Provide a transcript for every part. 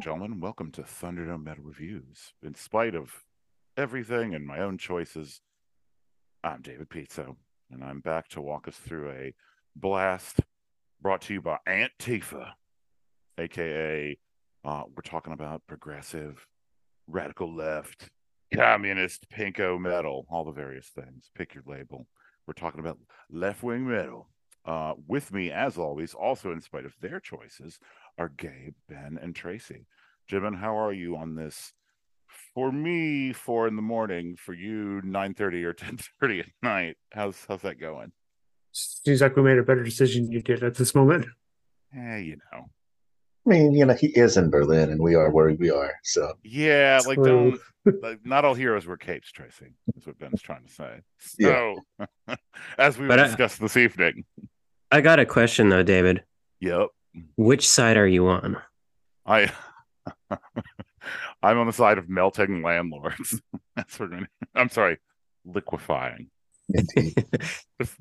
and gentlemen. Welcome to Thunderdome Metal Reviews. In spite of everything and my own choices, I'm David Pizzo, and I'm back to walk us through a blast brought to you by Antifa, aka uh, we're talking about progressive, radical left, communist, pinko metal, all the various things. Pick your label. We're talking about left wing metal. Uh, with me, as always, also in spite of their choices, are Gabe, Ben, and Tracy. Jimin, how are you on this? For me, four in the morning. For you, nine thirty or ten thirty at night. How's how's that going? Seems like we made a better decision you did at this moment. Yeah, you know. I mean, you know, he is in Berlin, and we are where we are. So Yeah, like True. don't like, not all heroes wear capes, Tracy. Is what Ben's trying to say. So, as we will But this evening. I got a question though, David. Yep. Which side are you on? I I'm on the side of melting landlords. That's what I'm, I'm sorry, liquefying. This,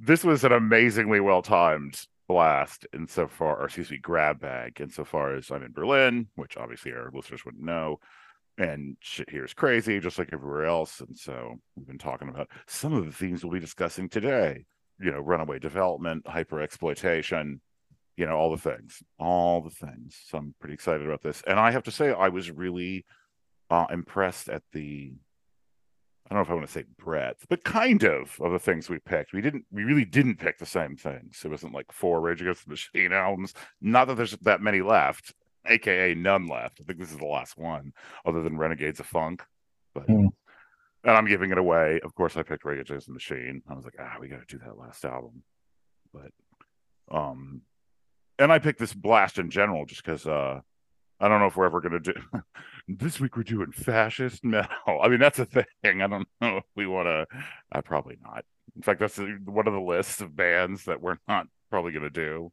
this was an amazingly well timed blast insofar, or excuse me, grab bag insofar as I'm in Berlin, which obviously our listeners wouldn't know. And shit here is crazy, just like everywhere else. And so we've been talking about some of the themes we'll be discussing today. You know, runaway development, hyper exploitation, you know, all the things, all the things. So I'm pretty excited about this. And I have to say, I was really uh, impressed at the I don't know if I want to say breadth, but kind of of the things we picked. We didn't, we really didn't pick the same things. It wasn't like four Rage Against the Machine albums. Not that there's that many left, aka none left. I think this is the last one, other than Renegades of Funk. But Hmm. and I'm giving it away. Of course, I picked Rage Against the Machine. I was like, ah, we got to do that last album. But um, and I picked this blast in general just because uh I don't know if we're ever gonna do this week we're doing fascist metal. I mean that's a thing. I don't know if we wanna uh, probably not. In fact, that's one of the lists of bands that we're not probably gonna do.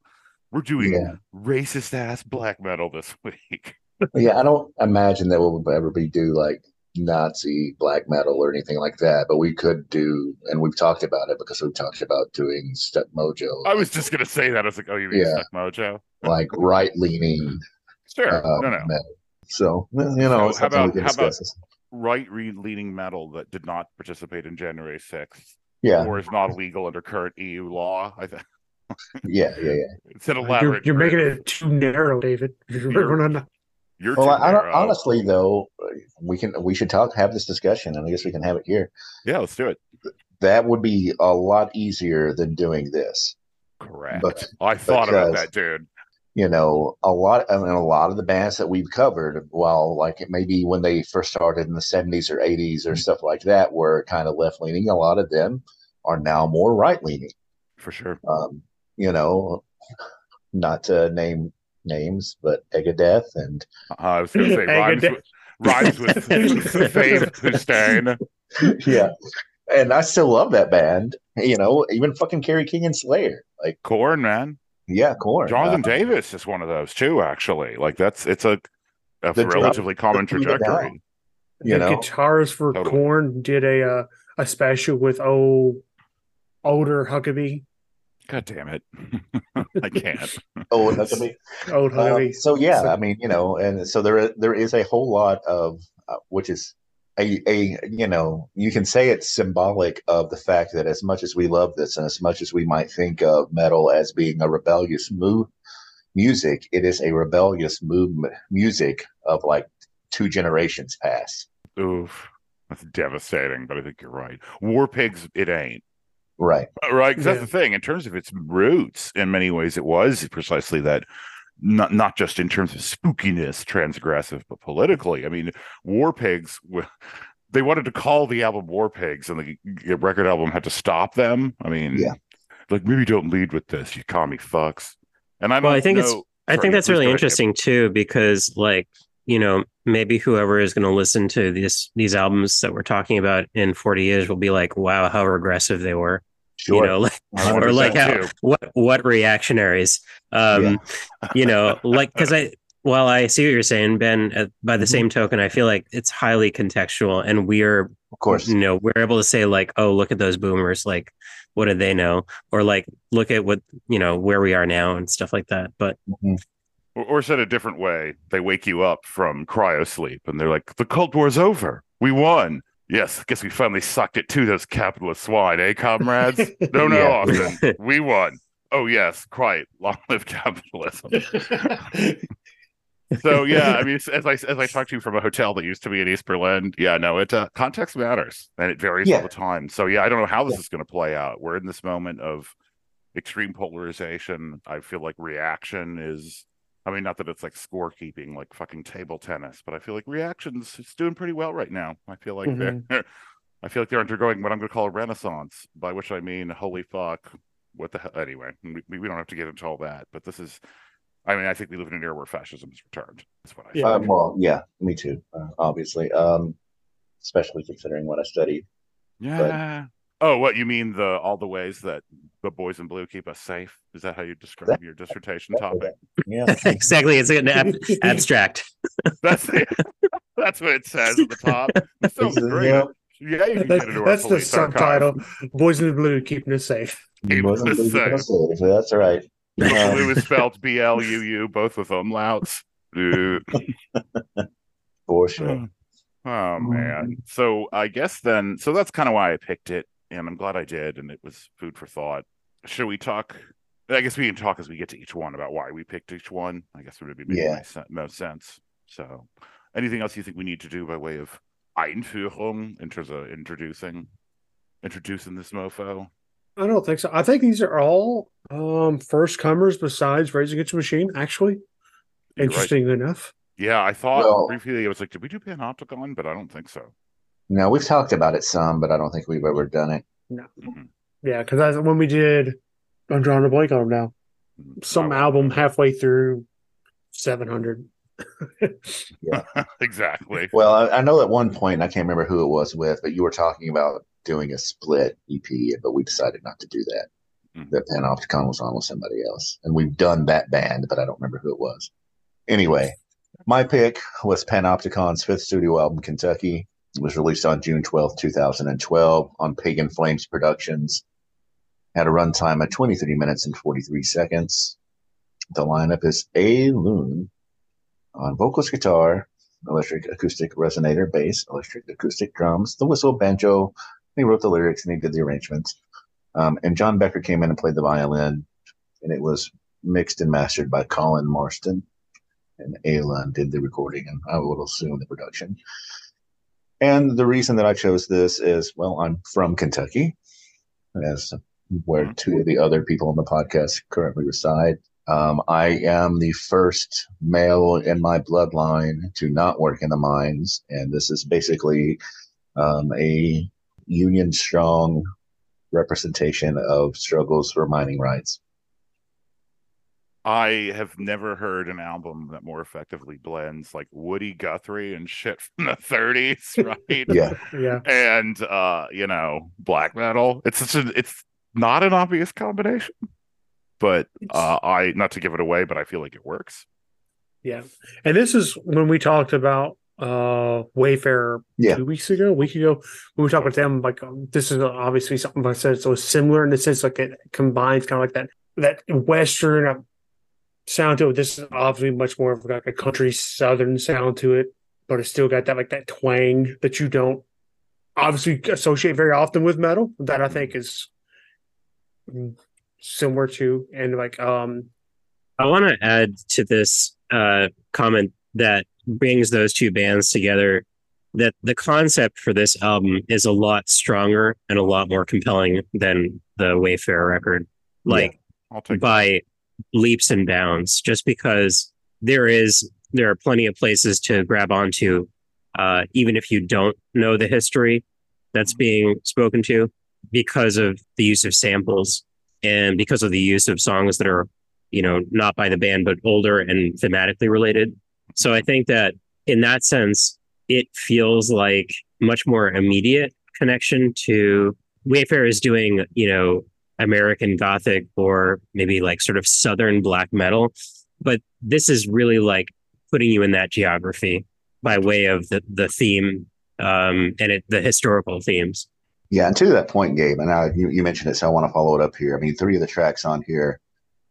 We're doing Yeah. racist ass black metal this week. yeah, I don't imagine that we'll ever be do like Nazi black metal or anything like that. But we could do, and we've talked about it because we've talked about doing Stuck Mojo, I was just gonna say that. I was like, oh, you mean Yeah. Stuck Mojo? like right leaning. Sure. Uh, no, no. metal. So well, you know, So how something we about- can how about- Right leaning metal that did not participate in January 6th Yeah, or is not legal under current EU law. I think yeah, yeah, yeah. it's an You're, elaborate. you're making it too narrow, David. You're You're- gonna- You're Well, I, honestly though, we can we should talk have this discussion, and I guess we can have it here. Yeah, let's do it. That would be a lot easier than doing this. Correct. But- I thought about that, dude. you know, a lot, I mean, a lot of the bands that we've covered, while like maybe when they first started in the 70s or 80s or stuff like that, were kind of left leaning, a lot of them are now more right leaning. For sure. Um, you know, not to name names, but Megadeth and Uh, I was going to say rhymes Agadeth. with, rhymes with Fave Hussein. yeah. And I still love that band, you know, even fucking Kerry King and Slayer. Like, Korn, man. yeah, Korn. Jonathan Uh, Davis is one of those too, actually. Like that's it's a, a The drum- relatively common the through the trajectory. down. you the know, guitarist for Totally. Korn did a uh, a special with old older Huckabee. God damn it. I can't. oh, that's a Old Uh, Huckabee. so yeah, So- I mean, you know, and so there there is a whole lot of uh, which is a a you know you can say it's symbolic of the fact that as much as we love this and as much as we might think of metal as being a rebellious move music, it is a rebellious movement music of like two generations past. Oof. That's devastating, but I think you're right. War Pigs, it ain't. Right. Uh, right, 'cause that's Yeah. the thing. In terms of its roots, in many ways, it was precisely that. Not not just in terms of spookiness, transgressive, but politically. I mean, War Pigs. w- They wanted to call the album War Pigs, and the the record album had to stop them. I mean, Yeah. like maybe don't lead with this, you commie fucks. And I don't Well, I think know. it's- I think that's really interesting too, because like, you know, maybe whoever is going to listen to these these albums that we're talking about in 40 years will be like, wow, how regressive they were. Sure. You know, like or like how too. what what reactionaries um you know like because i well i see what you're saying ben uh, by the Mhm. same token i feel like it's highly contextual and we're of course. you know we're able to say like oh look at those boomers like what did they know or like look at what you know where we are now and stuff like that but Mhm. Or, or said a different way, they wake you up from cryo sleep and they're like, the Cold War's over. We won. Yes, I guess we finally sucked it to those capitalist swine, eh, comrades? no, no, Yeah. Austin. We won. Oh, yes, quite. Long live capitalism. So yeah, I mean, as I as I talked to you from a hotel that used to be in East Berlin, yeah, no, it uh, context matters and it varies Yeah. all the time. So yeah, I don't know how this is going to play out. We're in this moment of extreme polarization. I feel like reaction is. I mean, not that it's like scorekeeping, like fucking table tennis, but I feel like reactions it's doing pretty well right now. I feel like they're, I feel like they're undergoing what I'm going to call a renaissance, by which I mean, holy fuck, what the hell? Anyway, we, we don't have to get into all that, but this is. I mean, I think we live in an era where fascism has returned. That's what I Yeah. Uh, think. well, yeah, me too. Uh, obviously, um, especially considering what I studied. Yeah. Oh, what you mean the all the ways that the boys in blue keep us safe? Is that how you describe your dissertation topic? Yeah, exactly. It's an ab- abstract. That's the, that's what it says at the top. It sounds great. Yeah. Yeah, you can That- get that's the subtitle. archive. Boys in the Blue keeping us safe. Keep Wasn't us really safe. gonna say it, so That's right. Blue Um, is spelled B L U U, both with umlauts. Uh, for sure. Oh man. So I guess then so that's kind of why I picked it and I'm glad I did and it was food for thought. Should we talk I guess we can talk as we get to each one about why we picked each one. I guess it would be making Yeah. most sense. So anything else you think we need to do by way of Einführung in terms of introducing introducing this mofo? I don't think so. I think these are all um first comers besides Raising Against the Machine, actually. You're right. Interesting enough. Yeah, I thought Well- briefly I was like, did we do Panopticon? But I don't think so. Now we've talked about it some, but I don't think we've ever done it. Mhm. Yeah, because when we did I'm drawing a blank on them now. Mhm. Some Oh, album halfway through seven hundred. yeah, exactly. Well, I, I know at one point, point, I can't remember who it was with, but you were talking about doing a split EP, but we decided not to do that. Mhm. That Panopticon was on with somebody else, and we've done that band, but I don't remember who it was. Anyway, my pick was Panopticon's fifth studio album, Kentucky. It was released on June twelfth, 2012, on Pagan Flames Productions. Had a runtime of 23 minutes and 43 seconds. The lineup is A. Lunn on vocals, guitar, electric acoustic resonator, bass, electric acoustic drums, the whistle, banjo. He wrote the lyrics and he did the arrangements. Um, and John Becker came in and played the violin, and it was mixed and mastered by Colin Marston. And Alan did the recording, and I will assume the production. And the reason that I chose this is, well, I'm from Kentucky, as where two of the other people on the podcast currently reside. Um, I am the first male in my bloodline to not work in the mines, and this is basically um, a union strong representation of struggles for mining rights. I have never heard an album that more effectively blends like Woody Guthrie and shit from the 30s, right? Yeah, Yeah. And uh, you know, black metal. It's such a it's not an obvious combination. But uh I not to give it away, but I feel like it works. Yeah. And this is when we talked about uh Wayfarer Yeah. two weeks ago, a week ago, when we talked about them, like um, this is obviously something I said so similar in the sense like it combines kind of like that that western uh, sound to it. This is obviously much more of like a country southern sound to it, but it's still got that like that twang that you don't obviously associate very often with metal. That I think is similar to and like um I want to add to this uh, comment that brings those two bands together. That the concept for this album is a lot stronger and a lot more compelling than the Wayfarer record, like I'll take by leaps and bounds. Just because there is, there are plenty of places to grab onto, uh, even if you don't know the history that's being spoken to, because of the use of samples and because of the use of songs that are you know, not by the band, but older and thematically related. So I think that in that sense, it feels like much more immediate connection to Wayfarer is doing, you know, American Gothic or maybe like sort of Southern black metal. But this is really like putting you in that geography by way of the, the theme um, and it, the historical themes. Yeah, and to that point, Gabe, and I, you, you mentioned it, so I want to follow it up here. I mean, three of the tracks on here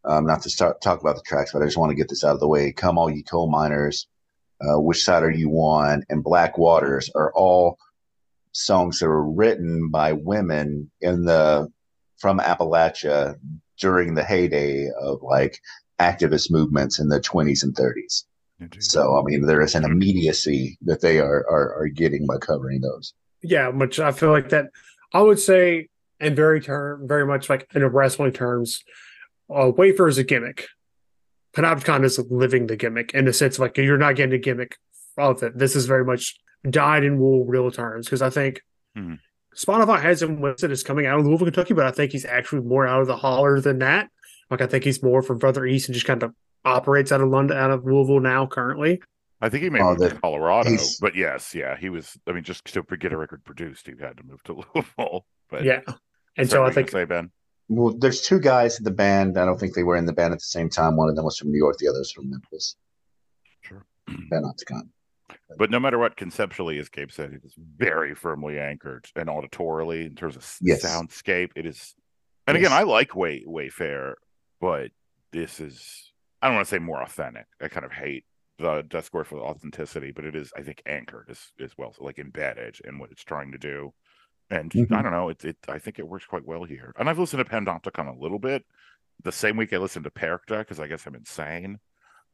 Um, not to start talk about the tracks, but I just want to get this out of the way. Come all ye coal miners, uh, which side are you on? And Black Waters are all songs that were written by women in the from Appalachia during the heyday of like activist movements in the 20s and 30s. So I mean, there is an immediacy that they are are, are getting by covering those. Yeah, which I feel like that. I would say, in very term, very much like in a wrestling terms, uh, Wayfarer is a gimmick. Panopticon is living the gimmick in the sense of like you're not getting a gimmick of it. This is very much dyed in wool real terms because I think Hmm. Spotify has him listed as coming out of Louisville, Kentucky, but I think he's actually more out of the holler than that. Like I think he's more from further east and just kind of operates out of London, out of Louisville now currently. I think he may Oh, move to Colorado, he's- but yes, yeah, he was. I mean, just to get a record produced, he had to move to Louisville. But Yeah, and so I think say Ben. Well, there's two guys in the band. I don't think they were in the band at the same time. One of them was from New York, the other other's from Memphis. Sure. Panopticon. But no matter what, conceptually, as Gabe said, it is very firmly anchored and auditorily in terms of Yes. soundscape. It is, and Yes. again, I like Way Wayfarer, but this is I don't want to say more authentic. I kind of hate the Death for authenticity, but it is I think anchored as as well, so like embedded in what it's trying to do. And Mhm. I don't know, it, it I think it works quite well here. And I've listened to Panopticon a little bit. The same week I listened to Perchta because I guess I'm insane.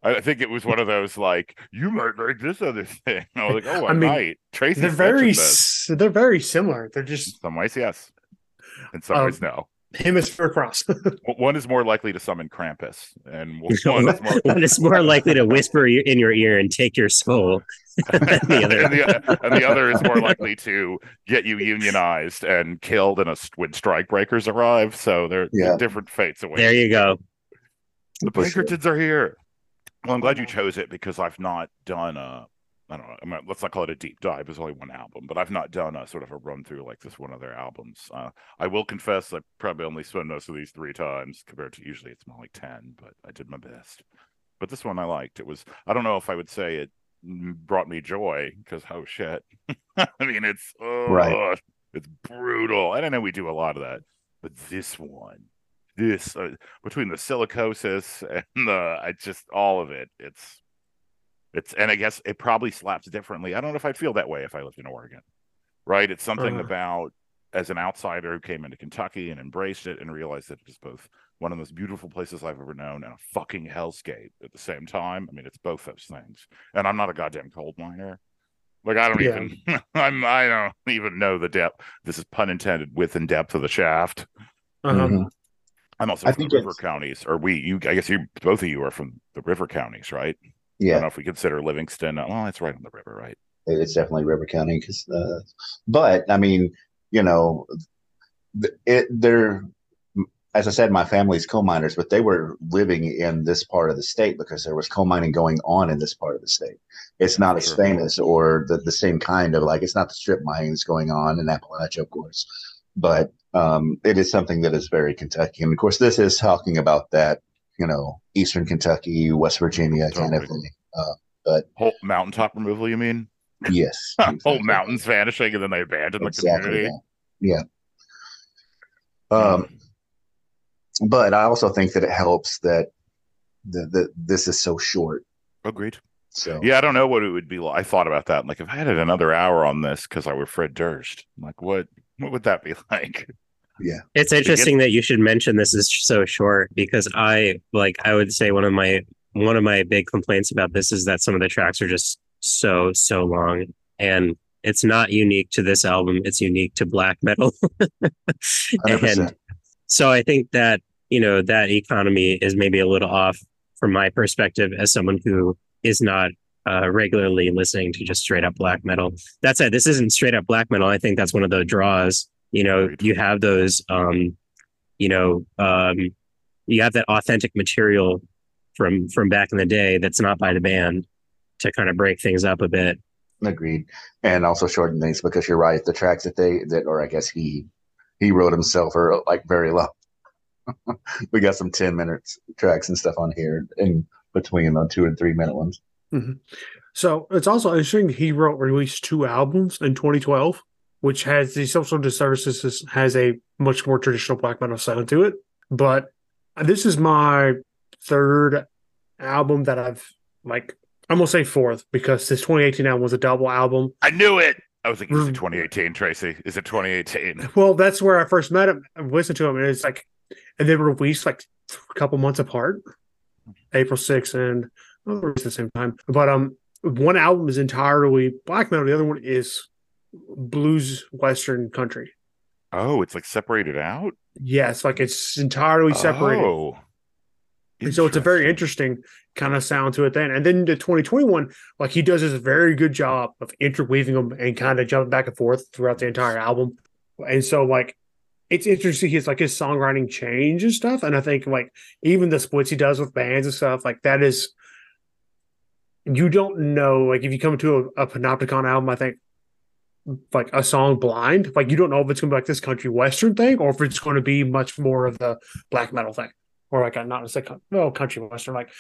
I I think it was one of those like you might like this other thing. I was like, oh, I, I mean, might. Tracy, they're very s- they're very similar. They're In just some ways, yes. In some Um, ways, no. hemisphere cross. One is more likely to summon Krampus, and one is more. One is more likely to whisper y- in your ear and take your soul. the other. and, the, and the other is more likely to get you unionized and killed in a when strike breakers arrive. So they're, they're Yeah. different fates away. There you go. The Pinkertons are here. Well, I'm glad you chose it because I've not done a. I don't know. I mean, let's not call it a deep dive. It's only one album, but I've not done a sort of a run through like this one of their albums. Uh, I will confess, I probably only spent most of these three times compared to usually it's more like ten. But I did my best. But this one I liked. It was. I don't know if I would say it brought me joy because oh shit. I mean, it's oh, Right. It's brutal. And I know we do a lot of that, but this one, this uh, between the silicosis and the I just all of it, it's it's and I guess it probably slaps differently. I don't know if I'd feel that way if I lived in Oregon. Right? It's something Uh. about as an outsider who came into Kentucky and embraced it and realized that it is both one of the most beautiful places I've ever known and a fucking hellscape at the same time. I mean, it's both those things. And I'm not a goddamn coal miner. Like I don't Yeah. even I'm I don't even know the depth. This is pun intended width and depth of the shaft. Um, Mhm. I'm also I from think the river counties, or we you I guess you both of you are from the river counties, right? Yeah. I don't know if we consider Livingston. uh, Well, it's right on the river, right? it's definitely River County. Cause, uh, but I mean, you know, it they're as I said, my family's coal miners, but they were living in this part of the state because there was coal mining going on in this part of the state. It's not as Sure. famous or the, the same kind of like it's not the strip mining that's going on in Appalachia, of course, but um, it is something that is very Kentucky. And of course, this is talking about that, you know, Eastern Kentucky, West Virginia kind of thing. Uh, but Whole mountaintop removal, you mean? yes, Whole mountains vanishing and then they abandon the community. that. Yeah. Um, but I also think that it helps that the, the this is so short. Agreed. So Yeah, I don't know what it would be like. I thought about that. Like, if I had another hour on this because I were Fred Durst, like, what what would that be like? Yeah. It's interesting that you should mention this is so short because I like I would say one of my one of my big complaints about this is that some of the tracks are just so so long and it's not unique to this album it's unique to black metal and so I think that you know that economy is maybe a little off from my perspective as someone who is not uh, regularly listening to just straight up black metal. That said, this isn't straight up black metal. I think that's one of the draws. You know, you have those, um, you know, um, you have that authentic material from from back in the day that's not by the band to kind of break things up a bit. agreed, and also shorten things because you're right. The tracks that they that, or I guess he he wrote himself are like very long. we got some ten minutes tracks and stuff on here in between the two and three minute ones. So it's also interesting he wrote released two albums in 2012, which has the social disservices has a much more traditional black metal sound to it. But This is my third album that I've like. I'm gonna say fourth because this 2018 album was a double album. I knew it. I was like, is Mm. it 2018, Tracy? Is it 2018? Well, that's where I first met him and listened to him, and it's like, and they were released like a couple months apart, April 6th and well, they released at the same time. But um, one album is entirely black metal, the other one is blues western country. Oh, it's like separated out. Yes, like it's entirely separated. Oh, And so it's a very interesting kind of sound to it then. And then the 2021, like he does this very good job of interweaving them and kind of jumping back and forth throughout the entire album. And so like it's interesting his like his songwriting change and stuff. And I think like even the splits he does with bands and stuff, like that is you don't know, like if you come to a, a Panopticon album, I think like a song blind, like you don't know if it's gonna be like this country western thing or if it's going to be much more of the black metal thing or like a not a coun- no country western, like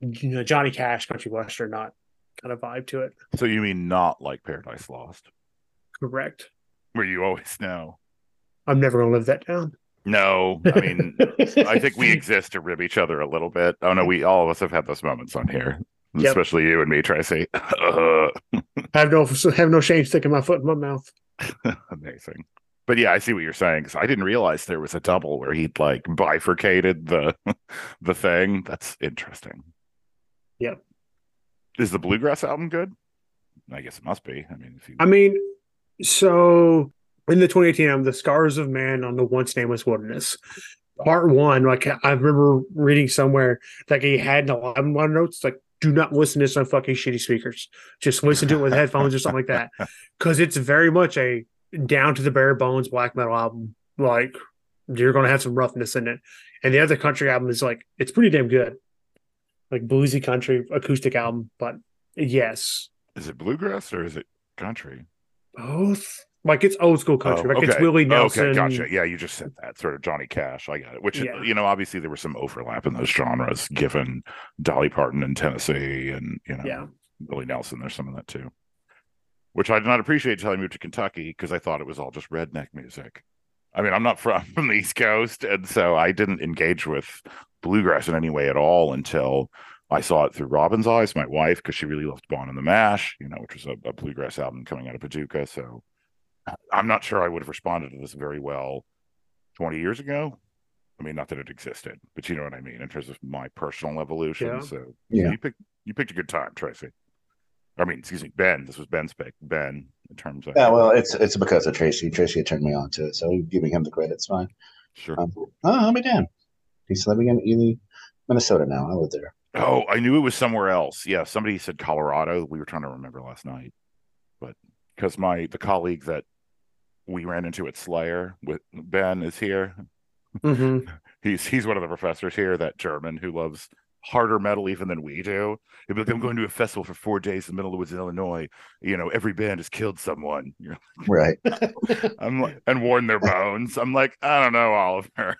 you know Johnny Cash country western, not kind of vibe to it. So you mean not like Paradise Lost, Correct. where you always know? I'm never gonna live that down. No, I mean, I think we exist to rib each other a little bit. Oh no, we all of us have had those moments on here, Yep. especially you and me, Tracy. have no have no shame sticking my foot in my mouth. Amazing. But yeah, I see what you're saying because I didn't realize there was a double where he'd like bifurcated the the thing. That's interesting. Yep. Is the bluegrass album good? I guess it must be. I mean, if you I mean, so in the 2018 album, The Scars of Man on the Once Nameless Wilderness, part one, like I remember reading somewhere that he had in 11 line notes, like, do not listen to this on fucking shitty speakers. Just listen to it with headphones or something like that. Because it's very much a down to the bare bones black metal album. Like, you're going to have some roughness in it. And the other country album is like, it's pretty damn good. Like, bluesy country acoustic album. But yes, is it bluegrass or is it country? both. Like it's old school country. Oh, like it's Willie Nelson. Okay, gotcha. Yeah, you just said that sort of Johnny Cash. I got it. Which Yeah. you know, obviously there was some overlap in those genres, given Dolly Parton in Tennessee and you know Yeah. Willie Nelson. There's some of that too, which I did not appreciate until I moved to Kentucky because I thought it was all just redneck music. I mean, I'm not from, from the East Coast, and so I didn't engage with bluegrass in any way at all until I saw it through Robin's eyes, my wife, because she really loved Bon and the Mash, you know, which was a, a bluegrass album coming out of Paducah. So I'm not sure I would have responded to this very well 20 years ago. I mean, not that it existed, but you know what I mean in terms of my personal evolution. Yeah. So Yeah. you picked you picked a good time, Tracy. I mean, excuse me, Ben. This was Ben's pick. Ben, in terms of Yeah, well, it's it's because of Tracy. Tracy had turned me on to it, so giving him the credit's fine. sure. Um, oh, I'll be damned. He's living in Ely, Minnesota now. I live there. Oh, I knew it was somewhere else. Yeah, somebody said Colorado. We were trying to remember last night, but because my the colleague that we ran into at Slayer with Ben is here. hmm He's he's one of the professors here, that German who loves harder metal even than we do. He'd be like, I'm going to a festival for four days in the middle of woods in Illinois. You know, every band has killed someone. Right. I'm like, and worn their bones. I'm like, I don't know, Oliver.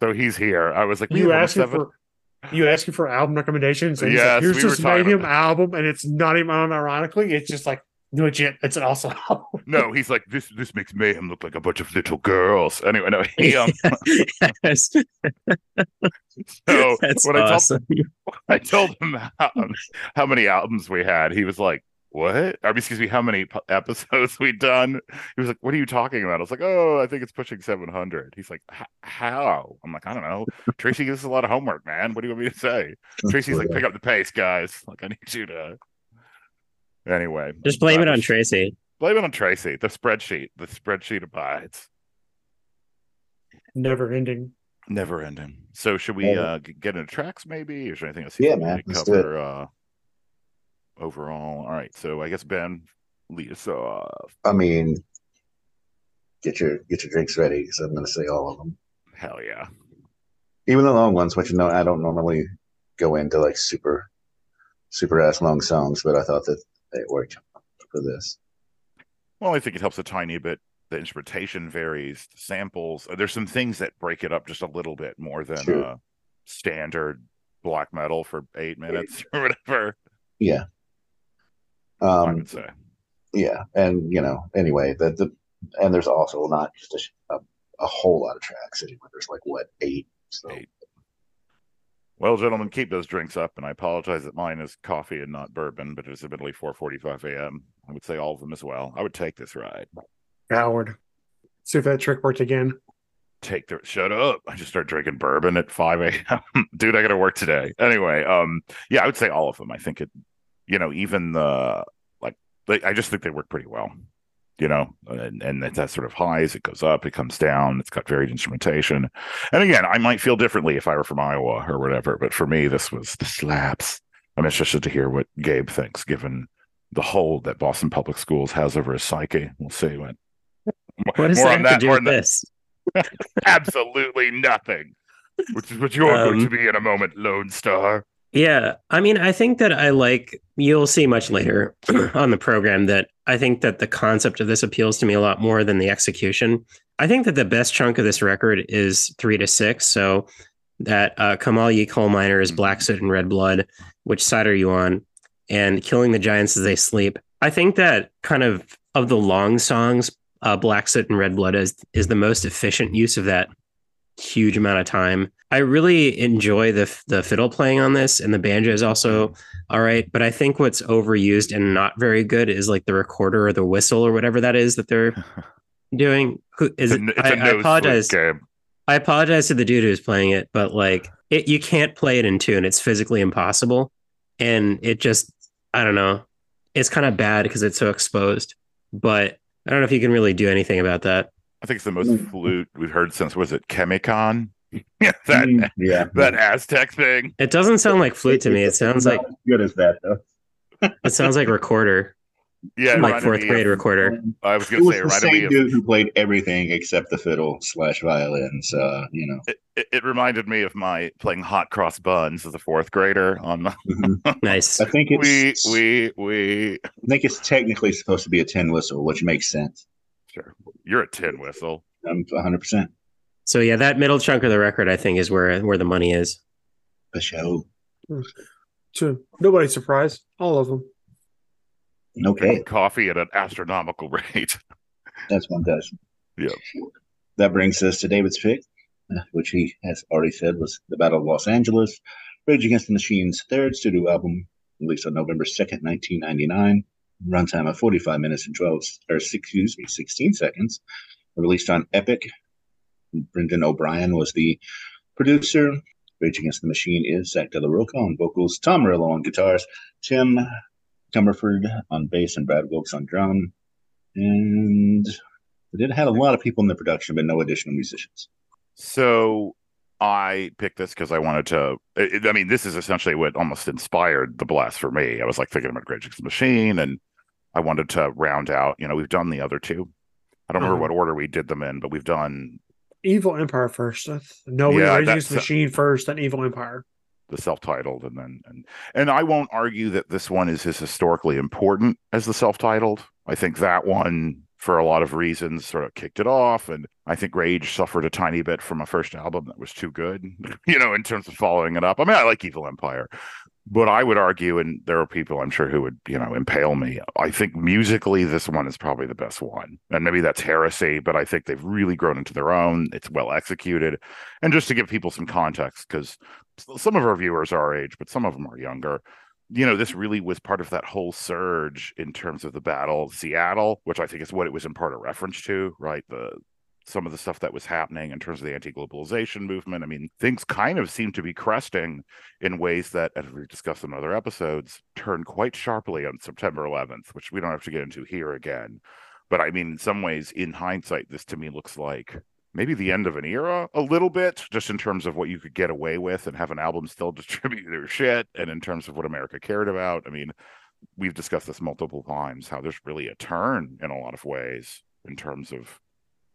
So he's here. I was like, You asking for you asking for album recommendations, and he's Yes, like, here's we this Mayhem about- album, and it's not even unironically, it's just like legit. It's an awesome. No, he's like this. This makes mayhem look like a bunch of little girls. Anyway, no, he um. yes, So that's when I told awesome. I told him how, how many albums we had, he was like, "What?" Or excuse me, how many episodes we'd done? He was like, "What are you talking about?" I was like, "Oh, I think it's pushing 700." He's like, "How?" I'm like, "I don't know." Tracy gives us a lot of homework, man. What do you want me to say? Tracy's like, "Pick up the pace, guys. Like, I need you to." Anyway, Just blame it on Tracy. Blame it on Tracy. The spreadsheet. The spreadsheet abides. Never ending. Never ending. So should we Yeah. uh get into tracks maybe? Is there anything else you Yeah, want me man, to let's do cover uh overall? All right. So I guess Ben lead us off. I mean, get your get your drinks ready because I'm going to say all of them, Hell yeah. even the long ones. Which you know, I don't normally go into like super super ass long songs, but I thought that they worked for this. Well, I think it helps a tiny bit. The instrumentation varies, the samples. uh, There's some things that break it up just a little bit more than Sure. uh standard black metal for eight minutes or whatever. Yeah. I Um, would say. yeah, and you know, anyway, that the and there's also not just a, a, a whole lot of tracks anyway. There's like what eight. So Eight. Well, gentlemen, keep those drinks up, and I apologize that mine is coffee and not bourbon, but it's admittedly 4:45 a.m. I would say all of them as well. I would take this ride. Howard. See if that trick worked again. Take the shut up. I just start drinking bourbon at 5 a.m. Dude, I gotta work today. Anyway, um, yeah, I would say all of them. I think it, you know, even the like, I just think they work pretty well. You know, and, and it's that sort of highs, it goes up, it comes down, it's got varied instrumentation. And again, I might feel differently if I were from Iowa or whatever, but for me, this was the slaps. I'm interested to hear what Gabe thinks, given the hold that Boston Public Schools has over his psyche. We'll see what. What does more that that, do more with this? Absolutely nothing. Which is what you're going to Um, be in a moment, Lone Star. Yeah, I mean, I think that I like. You'll see much later on the program that I think that the concept of this appeals to me a lot more than the execution. I think that the best chunk of this record is three to six. So that uh, Come All Ye Coal Miners, Black Soot and Red Blood. Which side are you on? And Killing the Giants as They Sleep. I think that kind of of the long songs, uh, Black Soot and Red Blood is is the most efficient use of that huge amount of time. I really enjoy the the fiddle playing on this, and the banjo is also all right. But I think what's overused and not very good is like the recorder or the whistle or whatever that is that they're doing. Who is it? It's a I, I apologize. game. I apologize to the dude who's playing it, but like it, you can't play it in tune. It's physically impossible, and it just I don't know. It's kind of bad because it's so exposed. But I don't know if you can really do anything about that. I think it's the most flute we've heard since was it Cemican? yeah, that Mm, yeah, that Aztec thing. It doesn't sound like flute to me. It sounds Not like as good as that though. it sounds like recorder, Yeah, it like fourth grade of- recorder. I was It gonna was say it the reminded me same of dude who played everything except the fiddle slash violins. Uh, you know, it, it, it reminded me of my playing hot cross buns as a fourth grader on the Mhm. Nice. I think we we we I think it's technically supposed to be a tin whistle, which makes sense. Sure you're a tin whistle. I'm 100 percent So yeah, that middle chunk of the record, I think, is where where the money is. for sure. To nobody's surprised. All of them. Okay, Coffee at an astronomical rate. that's one fantastic. Yeah. That brings us to David's pick, uh, which he has already said was the Battle of Los Angeles, Rage Against the Machine's third studio album, released on November 2nd, 1999. Runtime of 45 minutes and 12, or excuse me, 16 seconds. Released on Epic. Brendan O'Brien was the producer. Rage Against the Machine is Zack De La Rocha on vocals, Tom Morello on guitars, Tim Commerford on bass, and Brad Wilkes on drum. And it had a lot of people in the production, but no additional musicians. So I picked this because I wanted to. It, I mean, this is essentially what almost inspired the blast for me. I was like thinking about Rage Against the Machine, and I wanted to round out. You know, we've done the other two. I don't remember Uh-huh. what order we did them in, but we've done Evil Empire first. No, we Yeah, Rage Against the Machine first, then Evil Empire. the self-titled, and then and and I won't argue that this one is as historically important as the self-titled. I think that one, for a lot of reasons, sort of kicked it off, and I think Rage suffered a tiny bit from a first album that was too good, you know, in terms of following it up. I mean, I like Evil Empire, but I would argue, and there are people I'm sure who would, you know, impale me. I think musically, this one is probably the best one, and maybe that's heresy, but I think they've really grown into their own. It's well executed, and just to give people some context, because some of our viewers are our age, but some of them are younger. You know, this really was part of that whole surge in terms of the Battle Seattle, which I think is what it was in part a reference to, right? The some of the stuff that was happening in terms of the anti-globalization movement. I mean, things kind of seem to be cresting in ways that, as we discussed in other episodes, turned quite sharply on September 11th, which we don't have to get into here again. But I mean, in some ways, in hindsight, this to me looks like maybe the end of an era a little bit, just in terms of what you could get away with and have an album still distribute their shit, and in terms of what America cared about. I mean, we've discussed this multiple times how there's really a turn in a lot of ways in terms of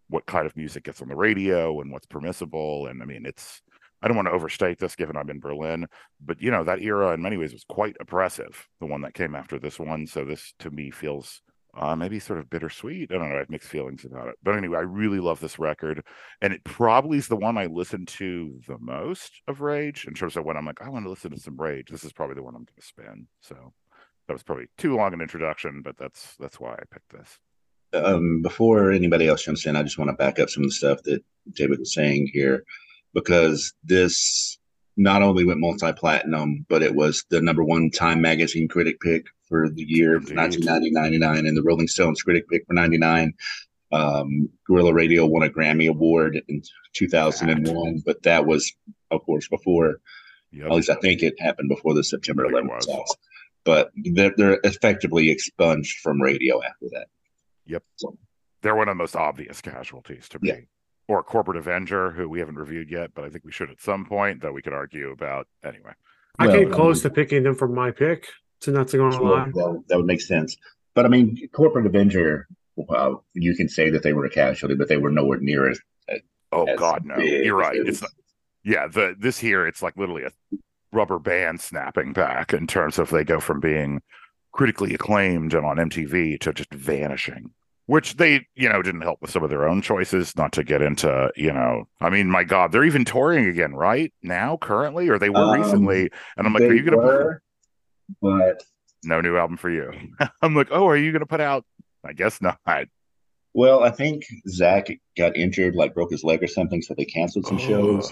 what kind of music gets on the radio and what's permissible. And I mean, it's I don't want to overstate this given I'm in Berlin, but you know, that era in many ways was quite oppressive, the one that came after this one. So this to me feels uh, maybe sort of bittersweet. I don't know. I have mixed feelings about it. But anyway, I really love this record. And it probably is the one I listen to the most of Rage in terms of when I'm like, I want to listen to some Rage. This is probably the one I'm going to spin. So that was probably too long an introduction, but that's that's why I picked this. um, before anybody else jumps in, I just want to back up some of the stuff that David was saying here, because this not only went multi-platinum, but it was the number one Time Magazine critic pick for the year Indeed. 1999 and the Rolling Stones critic pick for 99. Um, Guerrilla Radio won a Grammy Award in 2001, but that was, of course, before Yep. at least I think it happened before the September I think it 11th was. attacks. But they're, they're effectively expunged from radio after that. Yep. So, They're one of the most obvious casualties to me. Yeah. Or Corporate Avenger, who we haven't reviewed yet, but I think we should at some point, though we could argue about anyway. I Well, came close um, to picking them for my pick. So not to go on sure, lie. that, that would make sense. But I mean, Corporate Avenger, well, you can say that they were a casualty, but they were nowhere near as. Oh God, no. big You're right. it It's not, yeah, the this here it's like literally a rubber band snapping back in terms of they go from being critically acclaimed and on MTV to just vanishing. Which they, you know, didn't help with some of their own choices, not to get into, you know, I mean, my God, they're even touring again, right? Now, currently, or they were Um, recently. And I'm like, are you gonna were, but no new album for you? I'm like, oh, are you gonna put out? I guess not. well, I think Zach got injured, like broke his leg or something, so they canceled some shows.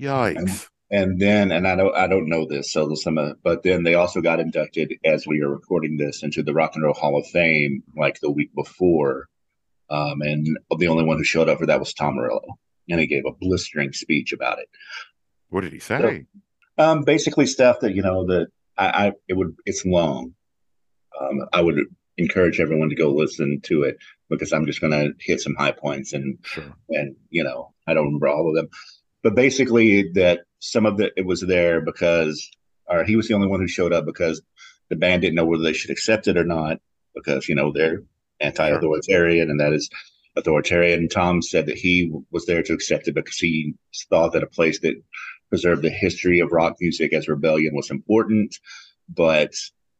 Yikes. And then, and I don't, I don't know this, so some, of, but then they also got inducted as we are recording this into the Rock and Roll Hall of Fame, like the week before. Um, and the only one who showed up for that was Tom Morello, and he gave a blistering speech about it. What did he say? Um, basically stuff that you know that I, I it would, it's long. Um, I would encourage everyone to go listen to it because I'm just going to hit some high points and Sure. and you know I don't remember all of them, but basically that some of the it was there because or he was the only one who showed up because the band didn't know whether they should accept it or not because you know they're anti-authoritarian and that is authoritarian. Tom said that he was there to accept it because he thought that a place that preserved the history of rock music as rebellion was important, but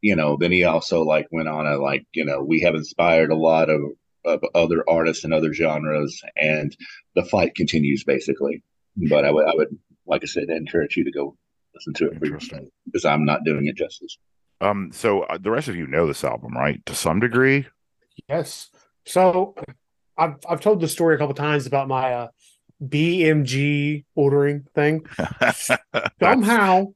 you know then he also like went on a like you know we have inspired a lot of of other artists and other genres and the fight continues basically but i would i would like i said encourage you to go listen to it Interesting. because i'm not doing it justice Um, so uh, the rest of you know this album, right? To some degree. Yes. So I've I've told the story a couple times about my uh, BMG ordering thing. Somehow,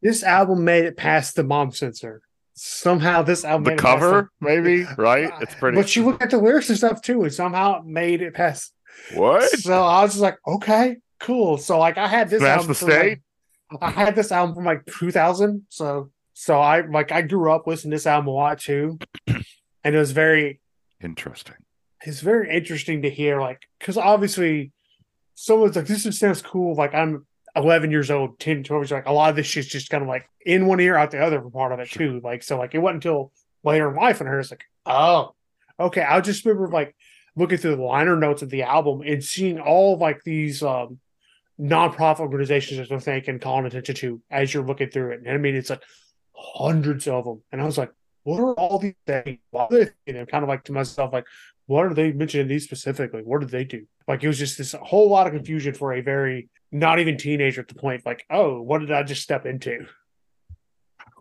this album made it past the mom censor. Somehow, this album the made it past cover, maybe, right? Uh, It's pretty. But you look at the lyrics and stuff too, and somehow it made it past. what? So I was just like, okay, cool. So like I had this Smash album the from, like. I had this album from like 2000. So so I like I grew up listening to this album a lot too, and it was very Interesting. it's very interesting to hear like because obviously someone's like this just sounds cool. Like i'm 11 years old 10 12 years like a lot of this shit's just kind of like in one ear out the other part of it too. Like so like it wasn't until later in life and her it's like oh okay. I just remember like looking through the liner notes of the album and seeing all of, like these um non-profit organizations that they're thinking calling attention to as you're looking through it. And i mean it's like hundreds of them and i was like what are all these things? Why are they thinking? And kind of like to myself like what are they mentioning these specifically? What did they do? Like it was just this whole lot of confusion for a very not even teenager at the point. Like, oh, what did I just step into?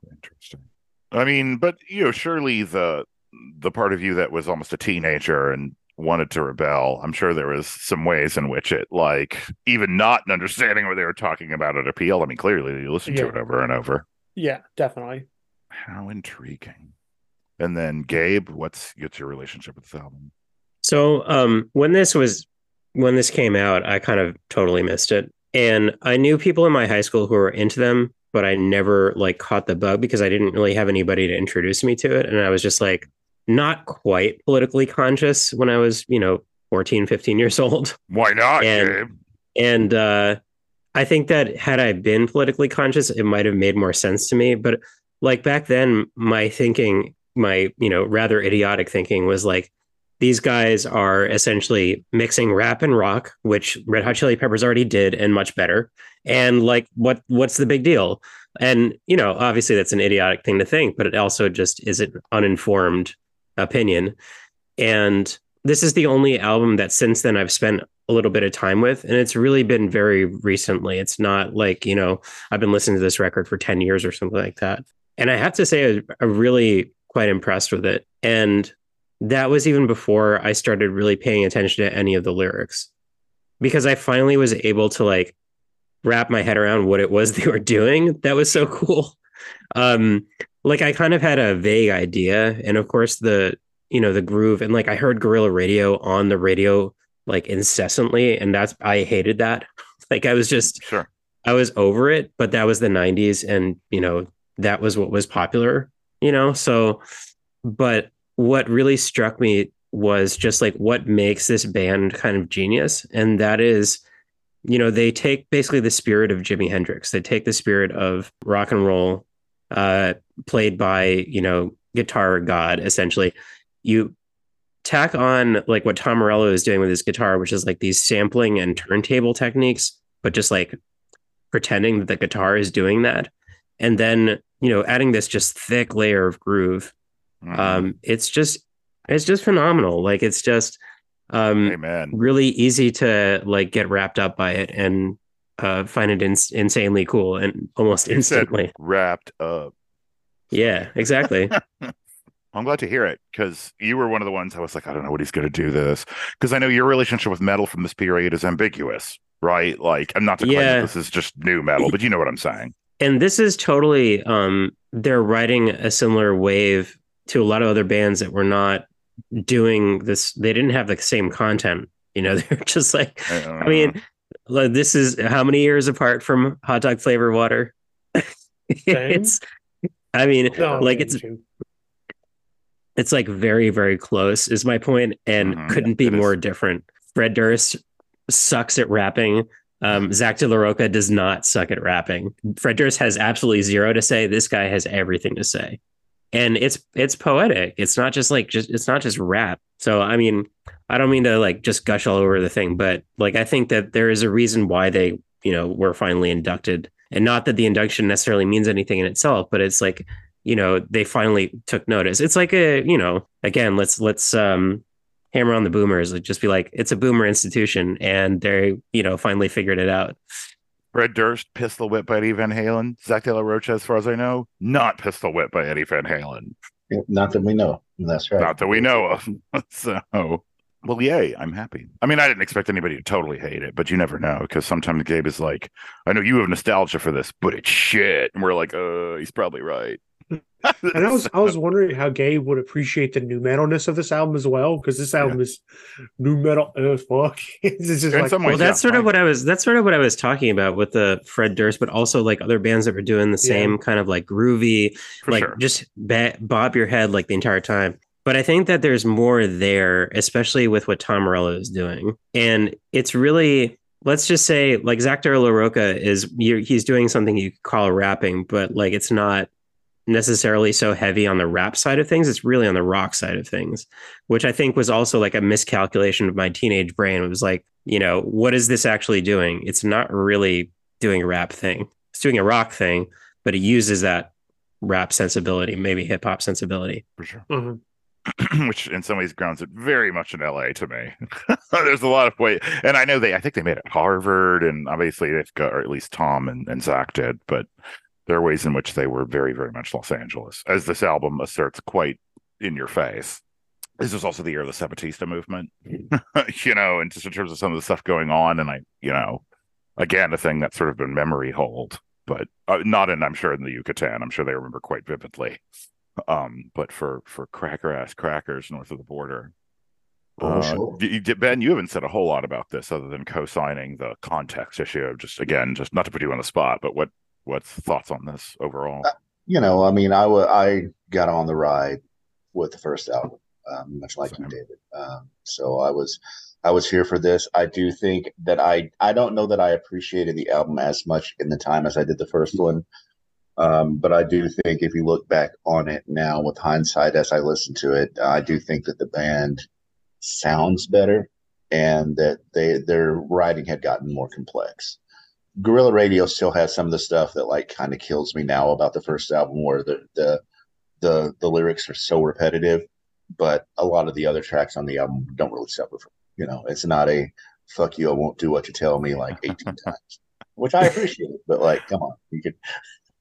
Interesting. I mean, but you know, surely the the part of you that was almost a teenager and wanted to rebel, I'm sure there was some ways in which it, like, even not understanding what they were talking about, it appealed. I mean, clearly you listened to it over and over. Yeah, definitely. How intriguing. And then Gabe, what's what's your relationship with this album? So um, when this was when this came out, I kind of totally missed it, and I knew people in my high school who were into them, but I never like caught the bug because I didn't really have anybody to introduce me to it, and I was just like not quite politically conscious when I was you know 14, 15 years old. Why not, And- Gabe? And uh, I think that had I been politically conscious, it might have made more sense to me. But like back then, my thinking, my you know rather idiotic thinking, was like these guys are essentially mixing rap and rock, which Red Hot Chili Peppers already did and much better. And like, what what's the big deal? And you know, obviously that's an idiotic thing to think, but it also just is an uninformed opinion. And this is the only album that since then I've spent a little bit of time with and it's really been very recently it's not like you know i've been listening to this record for 10 years or something like that and i have to say i'm really quite impressed with it and that was even before I started really paying attention to any of the lyrics because I finally was able to like wrap my head around what it was they were doing. That was so cool. Um, like I kind of had a vague idea, and of course the you know the groove and like I heard Guerrilla Radio on the radio like incessantly, and that's I hated that. like I was just Sure. I was over it, but that was the 90s and you know that was what was popular, you know? So but what really struck me was just like what makes this band kind of genius and that is you know they take basically the spirit of Jimi Hendrix. They take the spirit of rock and roll uh played by, you know, guitar god essentially. You tack on like what Tom Morello is doing with his guitar, which is like these sampling and turntable techniques, but just like pretending that the guitar is doing that. And then, you know, adding this just thick layer of groove. Mhm. Um, it's just it's just phenomenal. Like it's just um Amen. really easy to like get wrapped up by it and uh find it ins- insanely cool and almost instantly. wrapped up. Yeah, exactly. I'm glad to hear it because you were one of the ones I was like, I don't know what he's going to do this because I know your relationship with metal from this period is ambiguous, right? Like, I'm not to claim that this is just nu metal, but you know what I'm saying. And this is totally um they're riding a similar wave to a lot of other bands that were not doing this they didn't have the same content you know they're just like i mean like, this is how many years apart from hot dog flavor water? It's i mean No, like it's it's like very very close is my point and Mhm. couldn't be It is. more different. Fred durst sucks at rapping um, Zack De La does not suck at rapping. Fred Durst has absolutely zero to say. This guy has everything to say, and it's it's poetic. It's not just like just it's not just rap. So I mean, I don't mean to like just gush all over the thing, but like I think that there is a reason why they you know were finally inducted, and not that the induction necessarily means anything in itself, but it's like you know they finally took notice. It's like a you know again let's let's um hammer on the boomers like just be like it's a boomer institution and they you know finally figured it out Fred Durst, pistol whipped by Eddie Van Halen. Zack De La Rocha, as far as I know, not pistol whipped by Eddie Van Halen. Not that we know. That's right. Not that we know of. so, well, yay, I'm happy. I mean, I didn't expect anybody to totally hate it, but you never know because sometimes Gabe is like, I know you have nostalgia for this, but it's shit. And we're like, uh, he's probably right. And I was I was wondering how Gabe would appreciate the nu metalness of this album as well, because this album is nu metal as fuck. it's just In like some well ways, that's yeah, sort of what i was that's sort of what i was talking about with the fred durst but also like other bands that were doing the Yeah. same kind of like groovy for like sure. just ba- bob your head like the entire time but i think that there's more there especially with what tom morello is doing and it's really let's just say like zack de la rocha is you he's doing something you could call rapping but like it's not necessarily so heavy on the rap side of things it's really on the rock side of things which i think was also like a miscalculation of my teenage brain it was like you know what is this actually doing it's not really doing a rap thing it's doing a rock thing but it uses that rap sensibility, maybe hip hop sensibility. for sure. Mhm. which in some ways grounds it very much in LA to me. There's a lot of way, and I know they. I think they made it Harvard, and obviously they've got, or at least Tom and, and Zack did. But there are ways in which they were very, very much Los Angeles, as this album asserts quite in your face. This was also the year of the Zapatista movement, you know, and just in terms of some of the stuff going on, and I, you know, again, a thing that's sort of been memory hold, but uh, not in, I'm sure, in the Yucatan. I'm sure they remember quite vividly um but for for cracker ass crackers north of the border Oh, uh, sure. ben you haven't said a whole lot about this other than co-signing the context issue of just again just not to put you on the spot but what what's thoughts on this overall You know, I mean, I wa- I got on the ride with the first album, um, much like Same. you, David. Um, so I was I was here for this. I do think that I I don't know that I appreciated the album as much in the time as I did the first one. Um, but I do think if you look back on it now with hindsight as I listen to it, I do think that the band sounds better and that they their writing had gotten more complex. Guerrilla Radio still has some of the stuff that like kind of kills me now about the first album where the the the the lyrics are so repetitive, but a lot of the other tracks on the album don't really suffer from. You know, it's not a fuck you, I won't do what you tell me like 18 times, which I appreciate. But like, come on, you could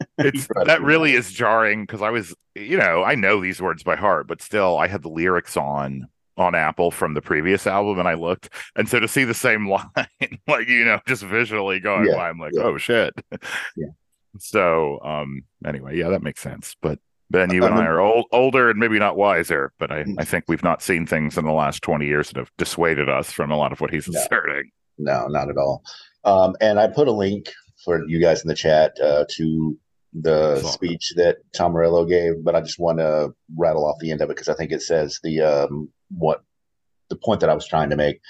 it's that really is jarring because I was, you know, I know these words by heart, but still, I had the lyrics on on Apple from the previous album, and I looked, and so to see the same line, like you know, just visually going Yeah, by, I'm like, yeah. oh shit. Yeah. So, um, anyway, yeah, that makes sense. But Ben, you and I are old, older and maybe not wiser, but I, Mm. I think we've not seen things in the last 20 years that have dissuaded us from a lot of what he's No. asserting. No, not at all. Um, and I put a link for you guys in the chat uh, to the speech that Tom Morello gave, but I just want to rattle off the end of it because I think it says the um, what the point that I was trying to make.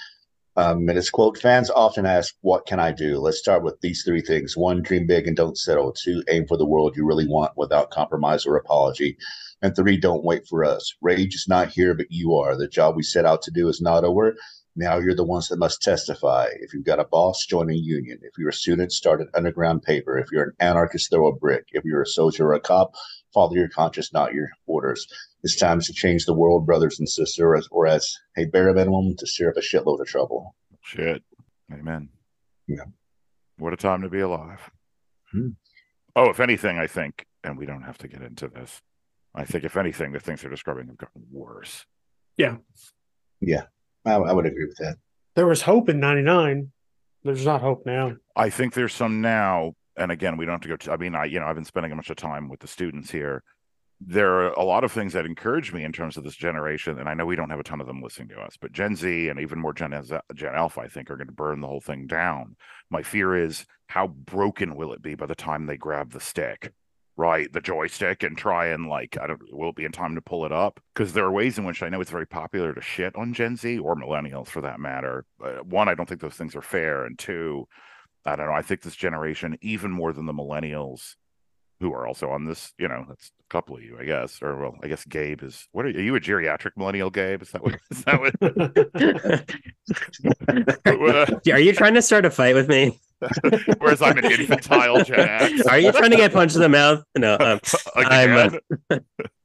Um, and it's quote: Fans often ask, "What can I do?" Let's start with these three things: one, dream big and don't settle; two, aim for the world you really want without compromise or apology; and three, don't wait for us. Rage is not here, but you are. The job we set out to do is not over. Now you're the ones that must testify. If you've got a boss, join a union. If you're a student, start an underground paper. If you're an anarchist, throw a brick. If you're a soldier or a cop, follow your conscience, not your orders. It's time to change the world, brothers and sisters, or as a bare minimum, to stir up a shitload of trouble. Shit. Amen. Yeah. What a time to be alive. Hmm. Oh, if anything, I think, and we don't have to get into this, I think, if anything, the things they're describing have gotten worse. Yeah. Yeah. I, I would agree with that. There was hope in '99. There's not hope now. I think there's some now, and again, we don't have to go to, I mean, I, you know, I've been spending a bunch of time with the students here. There are a lot of things that encourage me in terms of this generation, and I know we don't have a ton of them listening to us, but Gen Z and even more Gen, Z- Gen Alpha, I think, are going to burn the whole thing down. My fear is how broken will it be by the time they grab the stick, right? The joystick and try and like, I don't, will it be in time to pull it up? Because there are ways in which I know it's very popular to shit on Gen Z or millennials for that matter. Uh, one, I don't think those things are fair, and two, I don't know. I think this generation, even more than the millennials, who are also on this, you know, that's a couple of you, I guess. Or well, I guess Gabe is. What are you? Are you a geriatric millennial, Gabe? Is that what? Is that what? Are you trying to start a fight with me? uh, whereas I'm an infantile Gen X. Are you trying to get punched in the mouth? No, um, I'm, Again?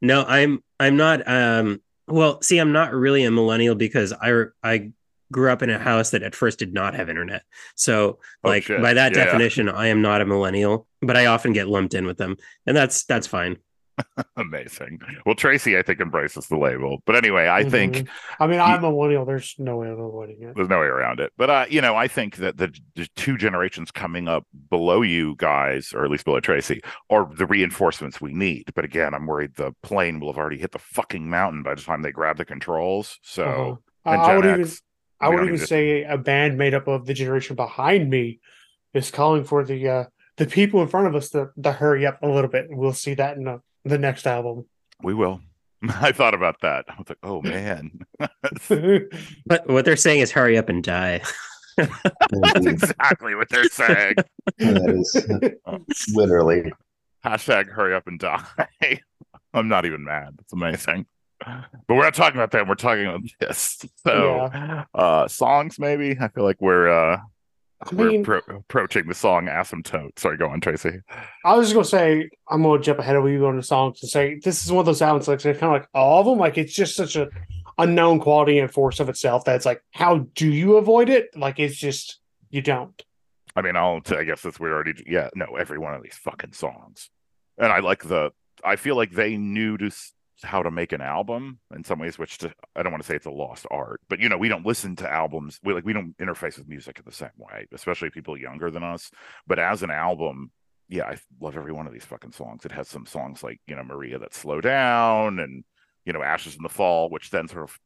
no, I'm I'm not. Um, well, see, I'm not really a millennial because I I grew up in a house that at first did not have internet. So, Oh, like shit. by that Yeah. definition, I am not a millennial, but I often get lumped in with them, and that's that's fine. Amazing. Well, Tracy, I think embraces the label, but anyway, I think Mhm. I mean, I'm a millennial. There's no way of avoiding it. there's no way around it. But uh, you know, I think that the, the two generations coming up below you guys, or at least below Tracy, are the reinforcements we need. But again, I'm worried the plane will have already hit the fucking mountain by the time they grab the controls. So Uh-huh. and I Gen would even X, I would don't even need to- say a band made up of the generation behind me is calling for the uh the people in front of us to, to hurry up a little bit. We'll see that in the, the next album. we will. I thought about that. I was like, oh man, But what they're saying is, hurry up and die. that's exactly what they're saying. that is literally. Hashtag hurry up and die. I'm not even mad. It's amazing. But we're not talking about that. We're talking about this. So, uh, songs maybe. I feel like we're uh, I we're mean, pro- approaching the song asymptote. Sorry, go on, Tracy. I was just gonna say I'm gonna jump ahead of you on the songs and say this is one of those albums like kind of like all of them. Like it's just such a unknown quality and force of itself that's like, how do you avoid it? Like it's just you don't. I mean, I'll. I guess that's we already. Yeah, no, every one of these fucking songs, and I like the. I feel like they knew to how to make an album in some ways, which to, I don't want to say it's a lost art, but you know, we don't listen to albums. We like we don't interface with music in the same way, especially people younger than us. But as an album, yeah, I love every one of these fucking songs. It has some songs like you know Maria that slow down, and you know Ashes in the Fall, which then sort of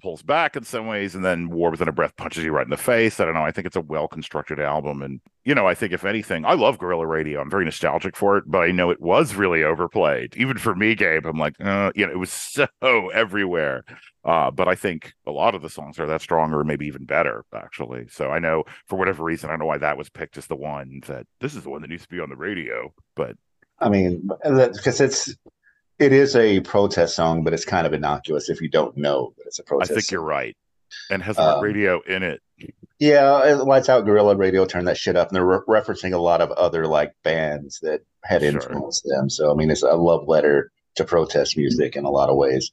pulls back in some ways, and then War Within a Breath punches you right in the face. I don't know. I think it's a well constructed album, and you know, I think if anything, I love Guerrilla Radio. I'm very nostalgic for it, but I know it was really overplayed, even for me, Gabe. I'm like, uh, you know, it was so everywhere. Uh, but I think a lot of the songs are that stronger, maybe even better, actually. So I know for whatever reason, I don't know why that was picked as the one that this is the one that needs to be on the radio. But I mean, because it's it is a protest song, but it's kind of innocuous if you don't know that it's a protest. I think song. you're right, and has Um, radio in it. Yeah, it lights out Guerrilla Radio, turn that shit up, and they're re- referencing a lot of other like bands that had Sure. influenced them. So I mean, it's a love letter to protest music in a lot of ways.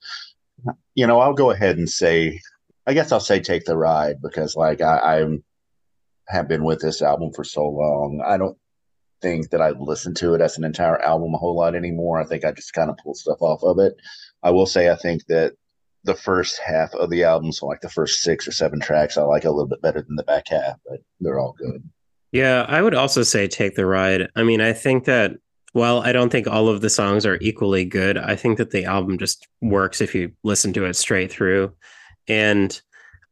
You know, I'll go ahead and say, I guess I'll say "Take the Ride" because like I, I have been with this album for so long. I don't think that I listen to it as an entire album a whole lot anymore. I think I just kind of pull stuff off of it. I will say I think that the first half of the album, so like the first six or seven tracks, I like a little bit better than the back half, but they're all good. Yeah, I would also say Take the Ride. I mean, I think that while I don't think all of the songs are equally good, I think that the album just works if you listen to it straight through. And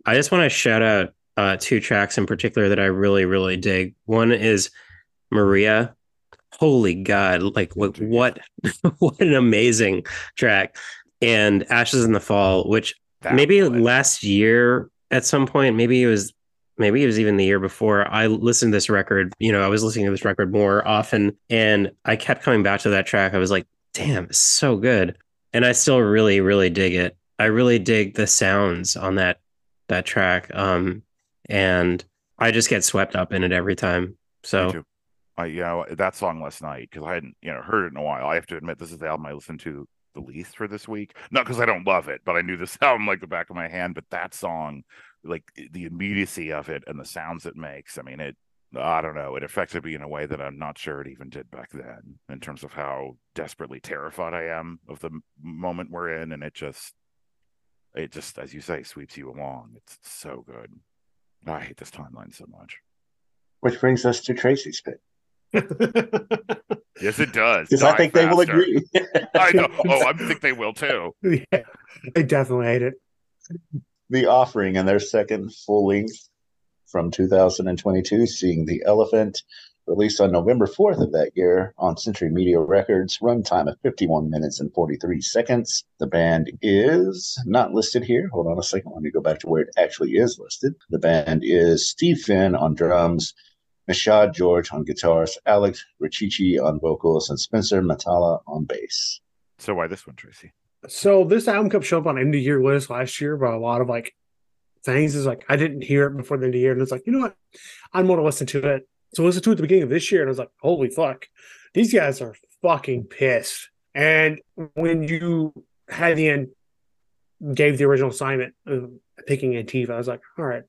I just want to shout out uh, two tracks in particular that I really, really dig. One is Maria. Holy God! Like what? What? what an amazing track! And Ashes in the Fall, which That maybe one. last year at some point, maybe it was, maybe it was even the year before. I listened to this record. You know, I was listening to this record more often, and I kept coming back to that track. I was like, "Damn, it's so good!" And I still really, really dig it. I really dig the sounds on that that track. Um, and I just get swept up in it every time. Me So. I you know that song last night because I hadn't you know heard it in a while. I have to admit this is the album I listened to the least for this week. Not because I don't love it, but I knew this album like the back of my hand. But that song, like the immediacy of it and the sounds it makes. I mean, it. I don't know. It affected me in a way that I'm not sure it even did back then, in terms of how desperately terrified I am of the moment we're in, and it just, it just, as you say, sweeps you along. It's so good. I hate this timeline so much. Which brings us to Tracy's pick. Yes, it does. Because I Die think they will agree. I know. Oh, I think they will too. yeah, I definitely hate it. the Offering and their second full length from 2022, Seeing the Elephant, released on November 4th of that year on Century Media Records, runtime of 51 minutes and 43 seconds. The band is not listed here. Hold on a second. Let me go back to where it actually is listed. The band is Steve Finn on drums, Nishad George on guitars, Alex Richichi on vocals, and Spencer Matala on bass. So why this one, Tracy? So this album kept showing up on end of year list last year, but a lot of like things is like I didn't hear it before the end of the year, and it's like you know what, I'm going to listen to it. So I listened to it at the beginning of this year, and I was like, holy fuck, these guys are fucking pissed. And when you had the end, gave the original assignment of picking Antifa, I was like, all right,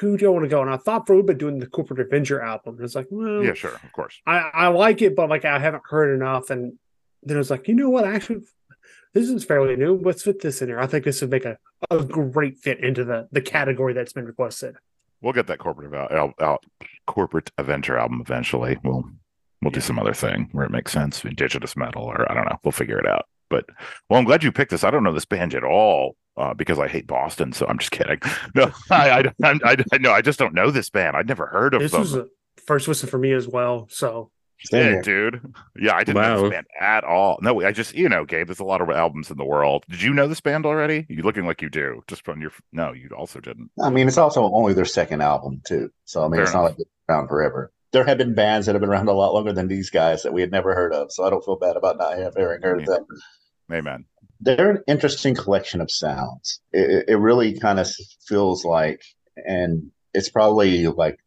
who do I want to go? And I thought for a little bit doing the Corporate Avenger album. And it's like, well, Yeah, sure, of course. I, I like it, but like I haven't heard enough. And then I was like, you know what? Actually, this is fairly new. Let's fit this in here. I think this would make a, a great fit into the the category that's been requested. We'll get that corporate al- al- al- corporate Avenger album eventually. We'll we'll do some other thing where it makes sense, indigenous metal, or I don't know. We'll figure it out. But well, I'm glad you picked this. I don't know this band at all uh, because I hate Boston. So I'm just kidding. No, I I, I, I, I no, I just don't know this band. I'd never heard of This them. was a first listen for me as well. So Same Yeah, dude. Yeah, I didn't know this band at all. No, I just you know, Gabe. There's a lot of albums in the world. Did you know this band already? You looking like you do, just from your. No, you also didn't. I mean, it's also only their second album too. So I mean, Fair it's not like it's around forever. There have been bands that have been around a lot longer than these guys that we had never heard of. So I don't feel bad about not having heard of them. Amen. They're an interesting collection of sounds. It, it- it really kind of feels like, and it's probably like,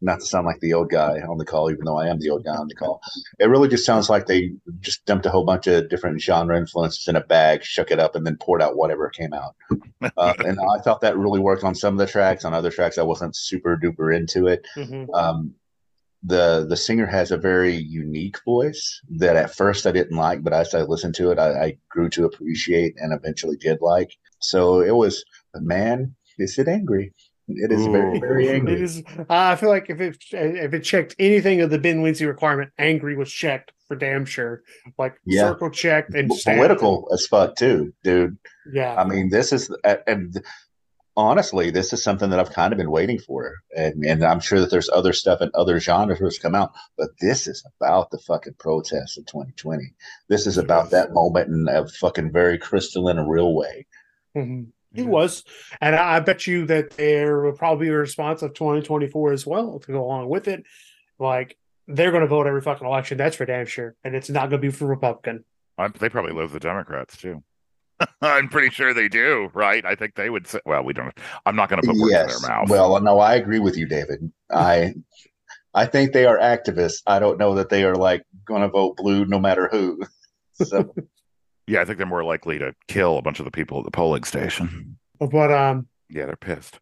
not to sound like the old guy on the call, even though I am the old guy on the call. It really just sounds like they just dumped a whole bunch of different genre influences in a bag, shook it up, and then poured out whatever came out. Uh, and I thought that really worked on some of the tracks. On other tracks, I wasn't super duper into it. Um, the the singer has a very unique voice that at first I didn't like, but as I listened to it, I, I grew to appreciate and eventually did like. So it was, man, is it angry? It is very Ooh. very it angry. is. I feel like if it if it checked anything of the Ben Lindsay requirement, angry was checked for damn sure. Like Yeah. circle checked and. Political as fuck too, dude. Yeah, I mean, this is and honestly, this is something that I've kind of been waiting for, and and I'm sure that there's other stuff and other genres that's come out, but this is about the fucking protests of 2020. This is about that moment in a fucking very crystalline, a real way. Mhm. It was, and I I bet you that there will probably be a response of 2024 as well to go along with it. Like they're going to vote every fucking election. That's for damn sure, and it's not going to be for Republican. I'm, they probably love the Democrats too. I'm pretty sure they do, right? I think they would say. Well, we don't. I'm not going to put words in their mouth. Well, no, I agree with you, David. I I think they are activists. I don't know that they are like going to vote blue no matter who. So yeah, I think they're more likely to kill a bunch of the people at the polling station. But um, Yeah, they're pissed.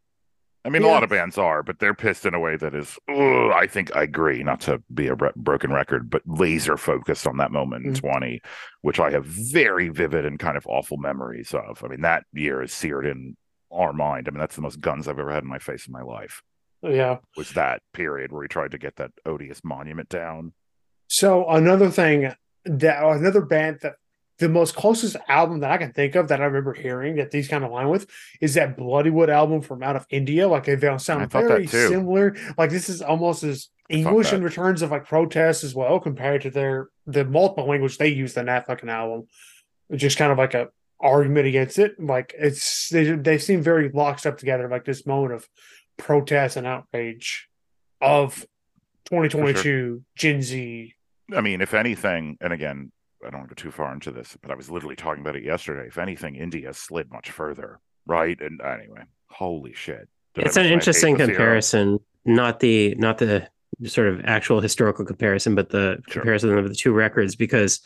I mean, a lot of bands are, but they're pissed in a way that is, ugh, I think I agree, not to be a bro- broken record, but laser focused on that moment in Mm. 20, which I have very vivid and kind of awful memories of. I mean, that year is seared in our mind. I mean, that's the most guns I've ever had in my face in my life, Yeah. was that period where he tried to get that odious monument down. So another thing that another band that the most closest album that I can think of that I remember hearing that these kind of line with is that Bloodywood album from out of India. Like they sound very similar. Like this is almost as English in returns of like protests as well compared to their the multiple language they used in that fucking album. It's just kind of like a argument against it. Like it's they they seem very locked up together. Like this moment of protest and outrage of 2022 Gen Z. I mean, if anything, and again, I don't want to go too far into this, but I was literally talking about it yesterday. If anything, India slid much further, right? And anyway, holy shit. Did it's an mention I hate interesting comparison not the not the sort of actual historical comparison but the Sure. comparison of the two records because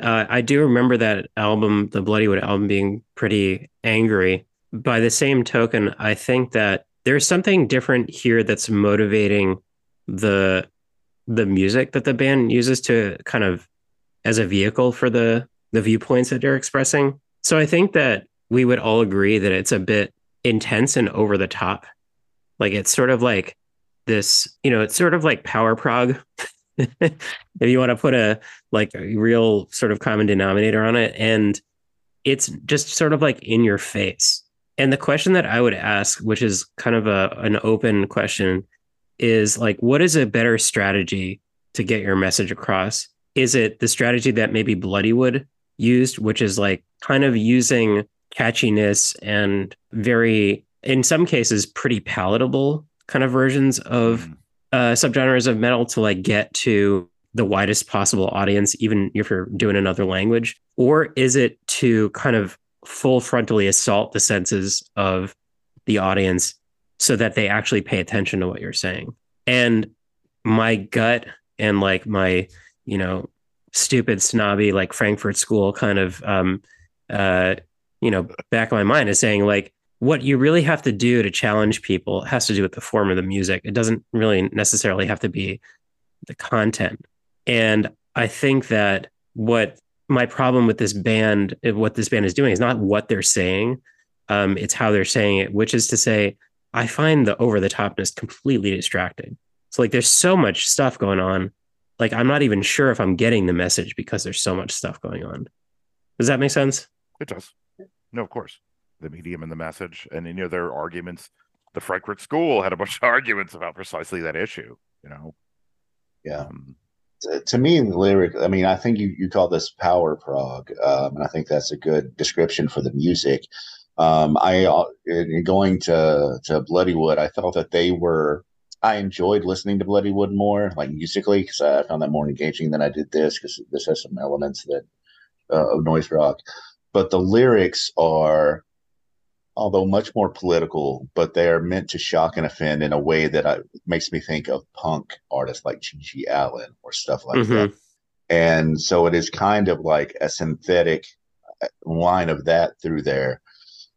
uh, i do remember that album the bloodywood album being pretty angry by the same token i think that there's something different here that's motivating the the music that the band uses to kind of as a vehicle for the the viewpoints that they're expressing so i think that we would all agree that it's a bit intense and over the top. Like it's sort of like this, you know, it's sort of like power prog. if you want to put a like a real sort of common denominator on it. And it's just sort of like in your face. And the question that I would ask, which is kind of a an open question, is like, what is a better strategy to get your message across? Is it the strategy that maybe Bloodywood used, which is like kind of using catchiness and very, in some cases, pretty palatable kind of versions of Mm. uh, subgenres of metal to like get to the widest possible audience, even if you're doing another language? Or is it to kind of full frontally assault the senses of the audience so that they actually pay attention to what you're saying? And my gut and like my, you know, stupid, snobby, like Frankfurt School kind of, um, uh, you know, back of my mind is saying like, what you really have to do to challenge people has to do with the form of the music. It doesn't really necessarily have to be the content. And I think that what my problem with this band, eh, what this band is doing, is not what they're saying. Um, it's how they're saying it, which is to say, I find the over the topness completely distracting. So like, there's so much stuff going on. Like, I'm not even sure if I'm getting the message because there's so much stuff going on. Does that make sense? It does. No, of course. The medium and the message. And, you know, their arguments. The Frankfurt School had a bunch of arguments about precisely that issue, you know? Yeah. Um, to, to me, the lyric. I mean, I think you you call this power prog, um, and I think that's a good description for the music. Um, I uh, in going to to Bloodywood, I felt that they were. I enjoyed listening to Bloodywood more, like musically, because I found that more engaging than I did this, because this has some elements that uh, of noise rock. But the lyrics are, although much more political, but they are meant to shock and offend in a way that I, makes me think of punk artists like G.G. Allen or stuff like Mhm. that. And so it is kind of like a synthetic uh, line of that through there,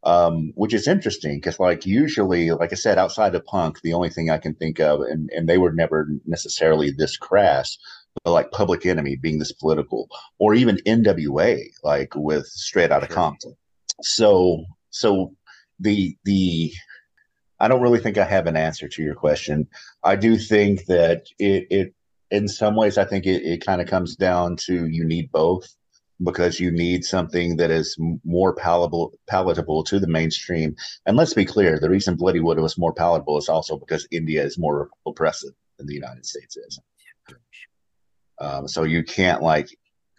um, which is interesting because, like, usually, like I said, outside of punk, the only thing I can think of, and, and they were never necessarily this crass, but like Public Enemy being this political, or even NWA, like with Straight Outta Sure. Compton. So, so the the I don't really think I have an answer to your question. I do think that it, it in some ways, I think it, it kind of comes down to you need both because you need something that is more palatable palatable to the mainstream. And let's be clear, the reason Bloodywood was more palatable is also because India is more oppressive than the United States is. Um, so you can't like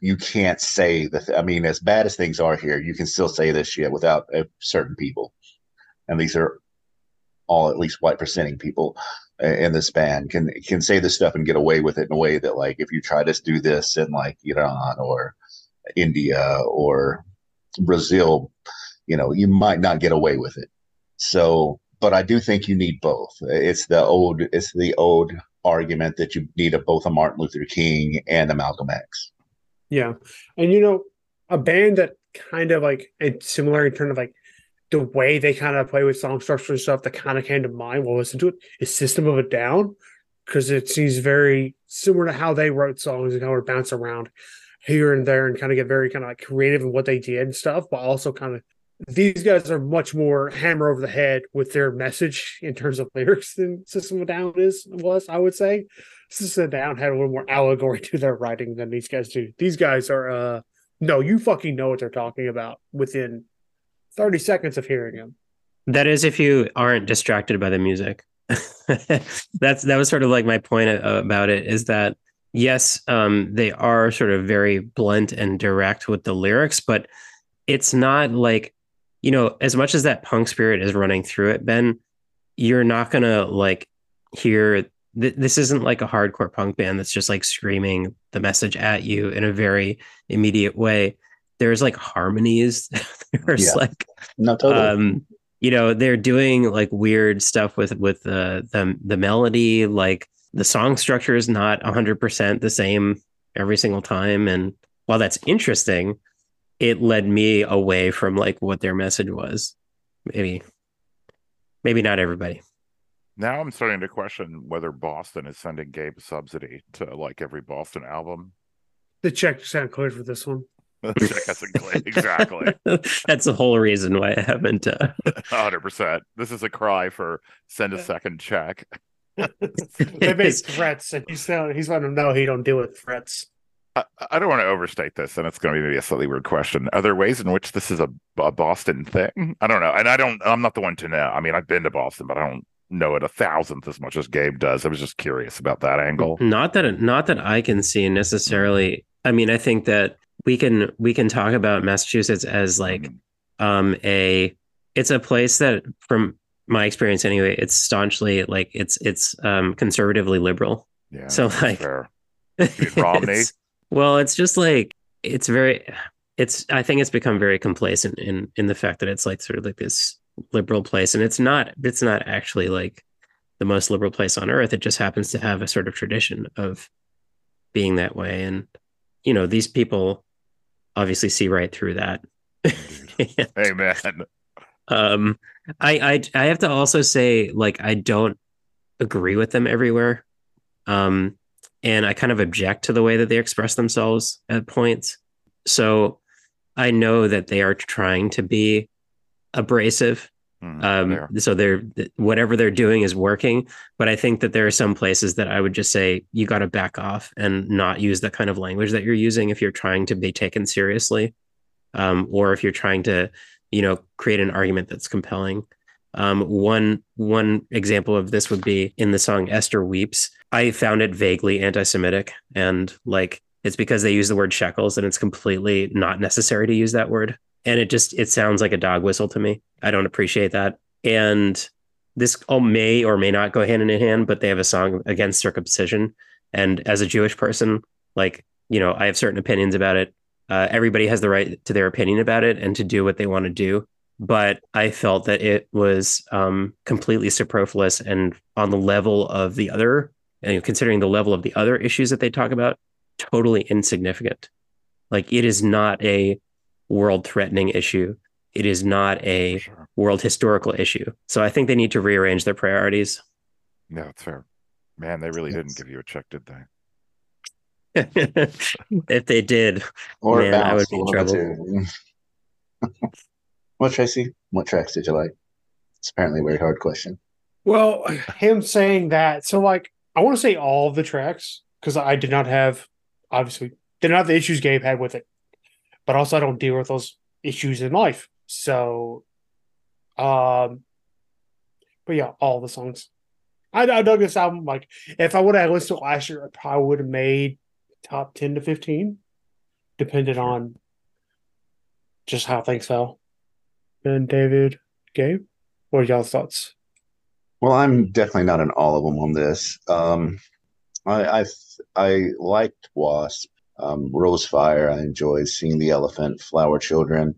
you can't say that. I mean, as bad as things are here, you can still say this shit without uh, certain people, and these are all at least white presenting people in this band can can say this stuff and get away with it in a way that like if you try to do this in like Iran or India or Brazil, you know, you might not get away with it. So, but I do think you need both. It's the old it's the old argument that you need a, both a Martin Luther King and a Malcolm X. Yeah. And you know, a band that kind of like it's similar in terms of like the way they kind of play with song structure and stuff that kind of came to mind while listening to it is System of a Down because it seems very similar to how they wrote songs and how it bounce around here and there and kind of get very kind of like creative in what they did and stuff, but also kind of these guys are much more hammer over the head with their message in terms of lyrics than System of Down is was, I would say. System of Down had a little more allegory to their writing than these guys do. These guys are uh no, you fucking know what they're talking about within 30 seconds of hearing them. That is if you aren't distracted by the music. That's that was sort of like my point about it is that yes, um, they are sort of very blunt and direct with the lyrics, but it's not like you know, as much as that punk spirit is running through it, Ben, you're not gonna like hear th- this isn't like a hardcore punk band that's just like screaming the message at you in a very immediate way. There's like harmonies. There's yeah. like no totally. Um, you know, they're doing like weird stuff with with the the the melody. Like the song structure is not 100 percent the same every single time, and while that's interesting, it led me away from like what their message was. Maybe, maybe not everybody. Now I'm starting to question whether Boston is sending Gabe a subsidy to like every Boston album. The check sound cleared for this one. the check hasn't cleared. Exactly. That's the whole reason why I haven't. Uh... 100%. This is a cry for send a second check. They make threats, and he's he's letting them know he don't deal with threats. I, I, don't want to overstate this, and it's going to be maybe a slightly weird question. Are there ways in which this is a, a Boston thing? I don't know, and I don't. I'm not the one to know. I mean, I've been to Boston, but I don't know it a thousandth as much as Gabe does. I was just curious about that angle. Not that, not that I can see necessarily. I mean, I think that we can we can talk about Massachusetts as like mm-hmm. um a it's a place that from my experience anyway, it's staunchly like it's it's um conservatively liberal. Yeah. So like fair. Romney. Well, it's just like it's very it's I think it's become very complacent in in the fact that it's like sort of like this liberal place and it's not it's not actually like the most liberal place on earth. It just happens to have a sort of tradition of being that way and you know, these people obviously see right through that. Amen. Um I I I have to also say like I don't agree with them everywhere. Um and I kind of object to the way that they express themselves at points. So I know that they are trying to be abrasive. Mm, um, so they're whatever they're doing is working, but I think that there are some places that I would just say you got to back off and not use the kind of language that you're using if you're trying to be taken seriously, um, or if you're trying to, you know, create an argument that's compelling. Um, one one example of this would be in the song "Esther Weeps." I found it vaguely anti-Semitic, and like it's because they use the word shekels, and it's completely not necessary to use that word. And it just it sounds like a dog whistle to me. I don't appreciate that. And this all may or may not go hand in hand, but they have a song against circumcision. And as a Jewish person, like you know, I have certain opinions about it. Uh, everybody has the right to their opinion about it and to do what they want to do but I felt that it was um, completely superfluous and on the level of the other, and considering the level of the other issues that they talk about, totally insignificant. Like it is not a world threatening issue. It is not a sure. world historical issue. So I think they need to rearrange their priorities. Yeah, that's fair. Man, they really yes. didn't give you a check, did they? if they did, or man, I would be in trouble. What Tracy? What tracks did you like? It's apparently a very hard question. Well, him saying that, so like I want to say all of the tracks because I did not have obviously did not have the issues Gabe had with it, but also I don't deal with those issues in life. So, um, but yeah, all the songs. I, I dug this album. Like, if I would have listened to it last year, I probably would have made top ten to fifteen, depending on just how things fell and David, Gabe, what are y'all's thoughts? Well, I'm definitely not in all of them on this. Um, I, I I liked Wasp, um, Rosefire. I enjoyed seeing the elephant, Flower Children.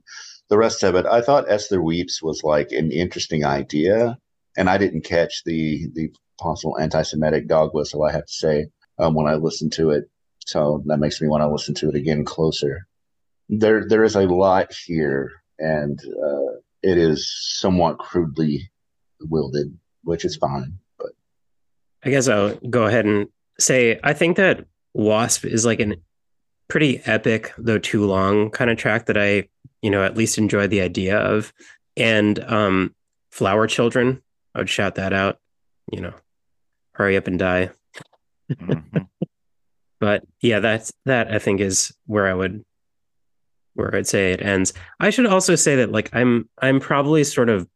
The rest of it, I thought Esther Weeps was like an interesting idea, and I didn't catch the the possible anti-Semitic dog whistle. I have to say um, when I listened to it, so that makes me want to listen to it again closer. There there is a lot here and uh, it is somewhat crudely wielded, which is fine. But I guess I'll go ahead and say I think that Wasp is like an pretty epic, though too long kind of track that I, you know, at least enjoy the idea of. And um Flower Children, I would shout that out, you know, hurry up and die. Mhm. But yeah, that's that I think is where I would where I'd say it ends. I should also say that like I'm I'm probably sort of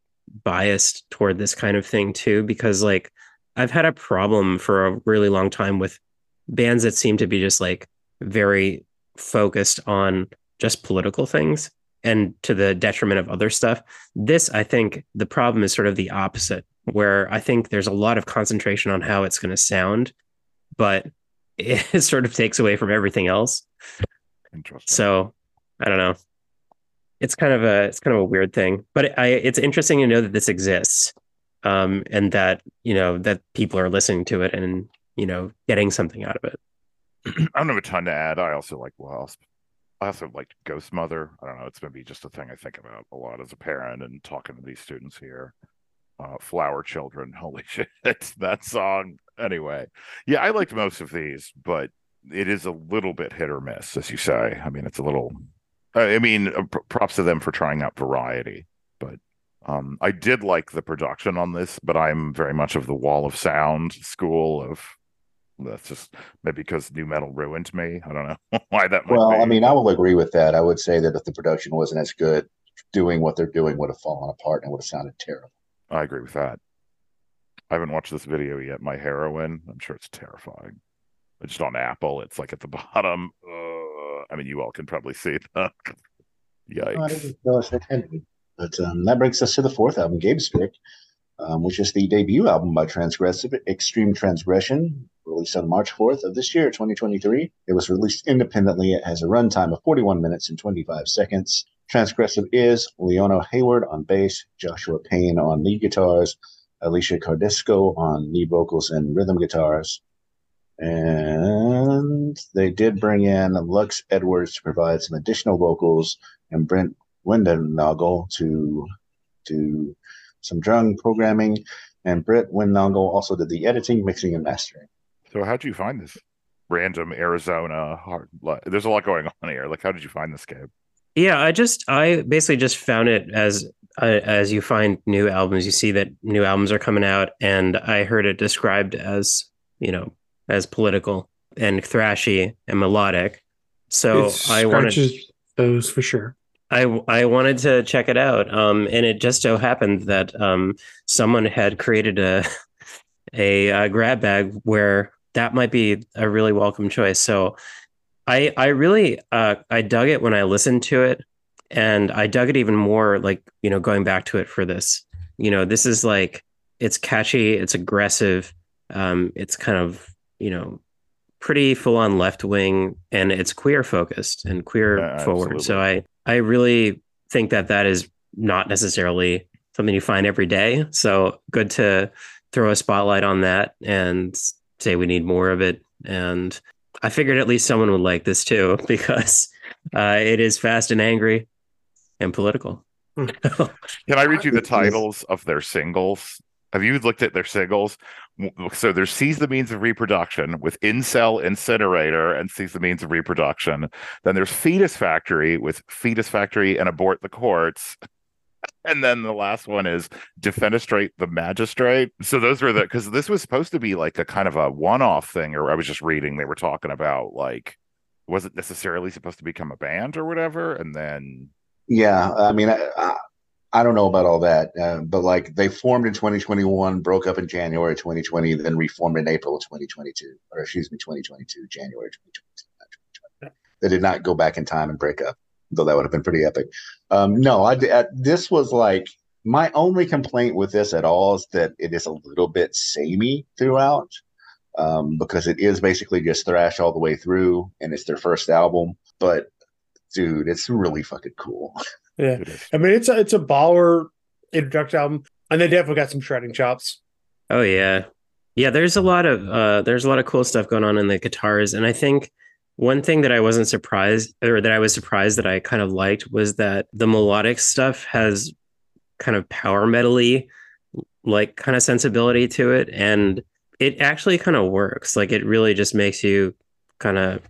biased toward this kind of thing too because like I've had a problem for a really long time with bands that seem to be just like very focused on just political things and to the detriment of other stuff. This I think the problem is sort of the opposite where I think there's a lot of concentration on how it's going to sound but it sort of takes away from everything else. Interesting. So I don't know. It's kind of a it's kind of a weird thing, but I it's interesting to know that this exists, um, and that you know that people are listening to it and you know getting something out of it. I don't have a ton to add. I also like Wasp. I also like Ghost Mother. I don't know. It's maybe just a thing I think about a lot as a parent and talking to these students here. Uh, Flower Children. Holy shit. that song. Anyway. Yeah, I liked most of these, but it is a little bit hit or miss, as you say. I mean, it's a little. I mean, uh, props to them for trying out variety, but um, I did like the production on this. But I'm very much of the Wall of Sound school of. That's just maybe because nu metal ruined me. I don't know why that. Might well, be. I mean, I will agree with that. I would say that if the production wasn't as good, doing what they're doing would have fallen apart and would have sounded terrible. I agree with that. I haven't watched this video yet. My heroine. I'm sure it's terrifying. It's just on Apple. It's like at the bottom. Uh, I mean, you all can probably see that. Yikes. didn't realize that had to be. But um, that brings us to the fourth album, Gabe Strick, um, which is the debut album by Transgressive, Extreme Transgression, released on March 4th of this year, 2023. It was released independently. It has a runtime of 41 minutes and 25 seconds. Transgressive is Leona Hayward on bass, Joshua Payne on lead guitars, Alicia Cardisco on lead vocals and rhythm guitars. And they did bring in Lux Edwards to provide some additional vocals and Brent Windennagel to do some drum programming. And Brett Windennagel also did the editing, mixing, and mastering. So, how did you find this random Arizona hard? There's a lot going on here. Like, how did you find this, Gabe? Yeah, I just I basically just found it as uh, as you find new albums, you see that new albums are coming out, and I heard it described as you know as political and thrashy and melodic. So It I wanted those for sure. I I wanted to check it out, um, and it just so happened that um, someone had created a a, uh grab bag where that might be a really welcome choice. So I I really uh, I dug it when I listened to it, and I dug it even more like you know going back to it for this. You know, this is like it's catchy, it's aggressive, um, it's kind of you know pretty full on left wing, and it's queer focused and queer Yeah, forward. So. I I really think that that is not necessarily something you find every day. So good to throw a spotlight on that and say we need more of it. And I figured at least someone would like this too because uh, it is fast and angry and political. Can I read you the titles of their singles? Have you looked at their singles? So there's Seize the Means of Reproduction with Incel Incinerator and Seize the Means of Reproduction. Then there's Fetus Factory with Fetus Factory and Abort the Courts. And then the last one is Defenestrate the Magistrate. So those were the because this was supposed to be like a kind of a one-off thing, or I was just reading they were talking about like wasn't necessarily supposed to become a band or whatever. And then Yeah, I mean, I, I, don't know about all that, uh, but like they formed in 2021, broke up in January 2020, then reformed in April 2022, or excuse me, 2022, January 2022. not 2020. They did not go back in time and break up, though that would have been pretty epic. Um, no, I, I this was like my only complaint with this at all is that it is a little bit samey throughout. Um, because it is basically just thrash all the way through, and it's their first album. But dude, it's really fucking cool. Yeah. I mean it's a it's a baller introduction album, and they definitely got some shredding chops. Oh yeah. Yeah, there's a lot of uh there's a lot of cool stuff going on in the guitars and I think one thing that I wasn't surprised or that I was surprised that I kind of liked was that the melodic stuff has kind of power metally like kind of sensibility to it and it actually kind of works. Like it really just makes you kind of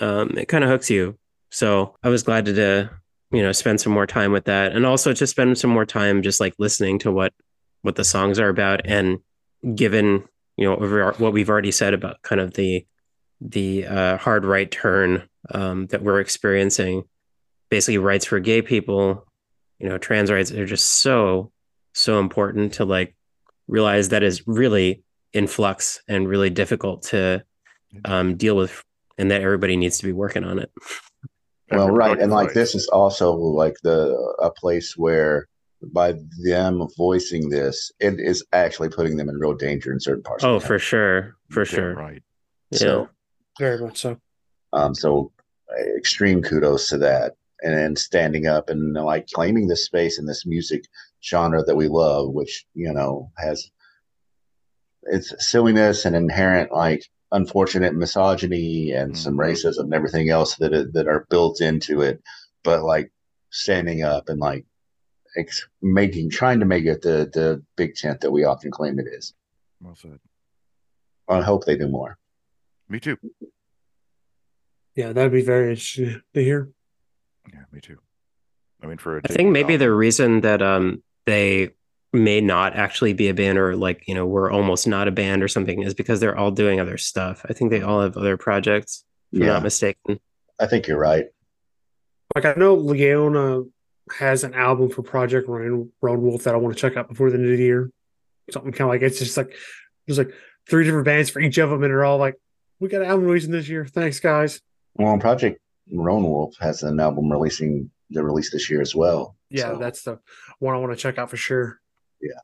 um it kind of hooks you. So i was glad to, to you know spend some more time with that and also to spend some more time just like listening to what what the songs are about and given you know what we've already said about kind of the the uh, hard right turn um, that we're experiencing. Basically rights for gay people you know trans rights are just so so important to like realize that is really in flux and really difficult to um, deal with and that everybody needs to be working on it. Well right and like this is also like the a place where by them voicing this it is actually putting them in real danger in certain parts oh for sure for Yeah, sure. right. yeah. So- Very much so. Um, so extreme kudos to that and then standing up and like claiming this space in this music genre that we love, which, you know, has its silliness and inherent like unfortunate misogyny and some Mhm. racism and everything else that it, that are built into it. But like standing up and like ex- making, trying to make it the, the big tent that we often claim it is. Well said. I hope they do more. Me too. Yeah, that'd be very interesting to hear. Yeah, me too. I mean, for a I think maybe debut the reason that um they may not actually be a band or like you know we're almost not a band or something is because they're all doing other stuff. I think they all have other projects. If I'm not mistaken. I think you're right. Like I know Leona has an album for Project Roan Roan Wolf that I want to check out before the new year. Something kind of like it's just like there's like three different bands for each of them, and they're all like, "We got an album releasing this year. Thanks, guys." Well, Project Roan Wolf has an album releasing the release this year as well. Yeah, So, that's the one I want to check out for sure. Yeah.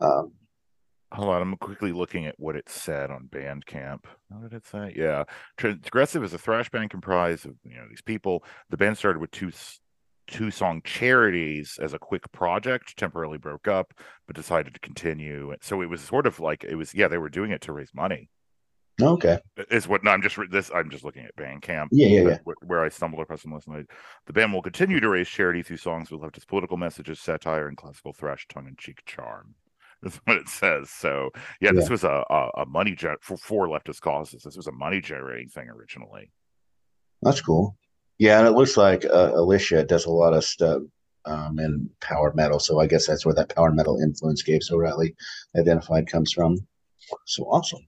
Um, Hold on, I'm quickly looking at what it said on Bandcamp. What did it say? Yeah, Transgressive is a thrash band comprised of you know these people. The band started with two two song charities as a quick project, temporarily broke up, but decided to continue. So it was sort of like it was yeah they were doing it to raise money. Okay. Is what no, I'm just this. I'm just looking at Bandcamp. Yeah, yeah, yeah. where, where I stumbled across some listening. The band will continue to raise charity through songs with leftist political messages, satire, and classical thrash tongue-in-cheek charm. That's what it says. So yeah, this was a a, a money gen- for for leftist causes. This was a money generating thing originally. That's cool. Yeah, and it looks like uh, Alicia does a lot of stuff um, in power metal. So I guess that's where that power metal influence Gabe O'Reilly identified comes from. So awesome.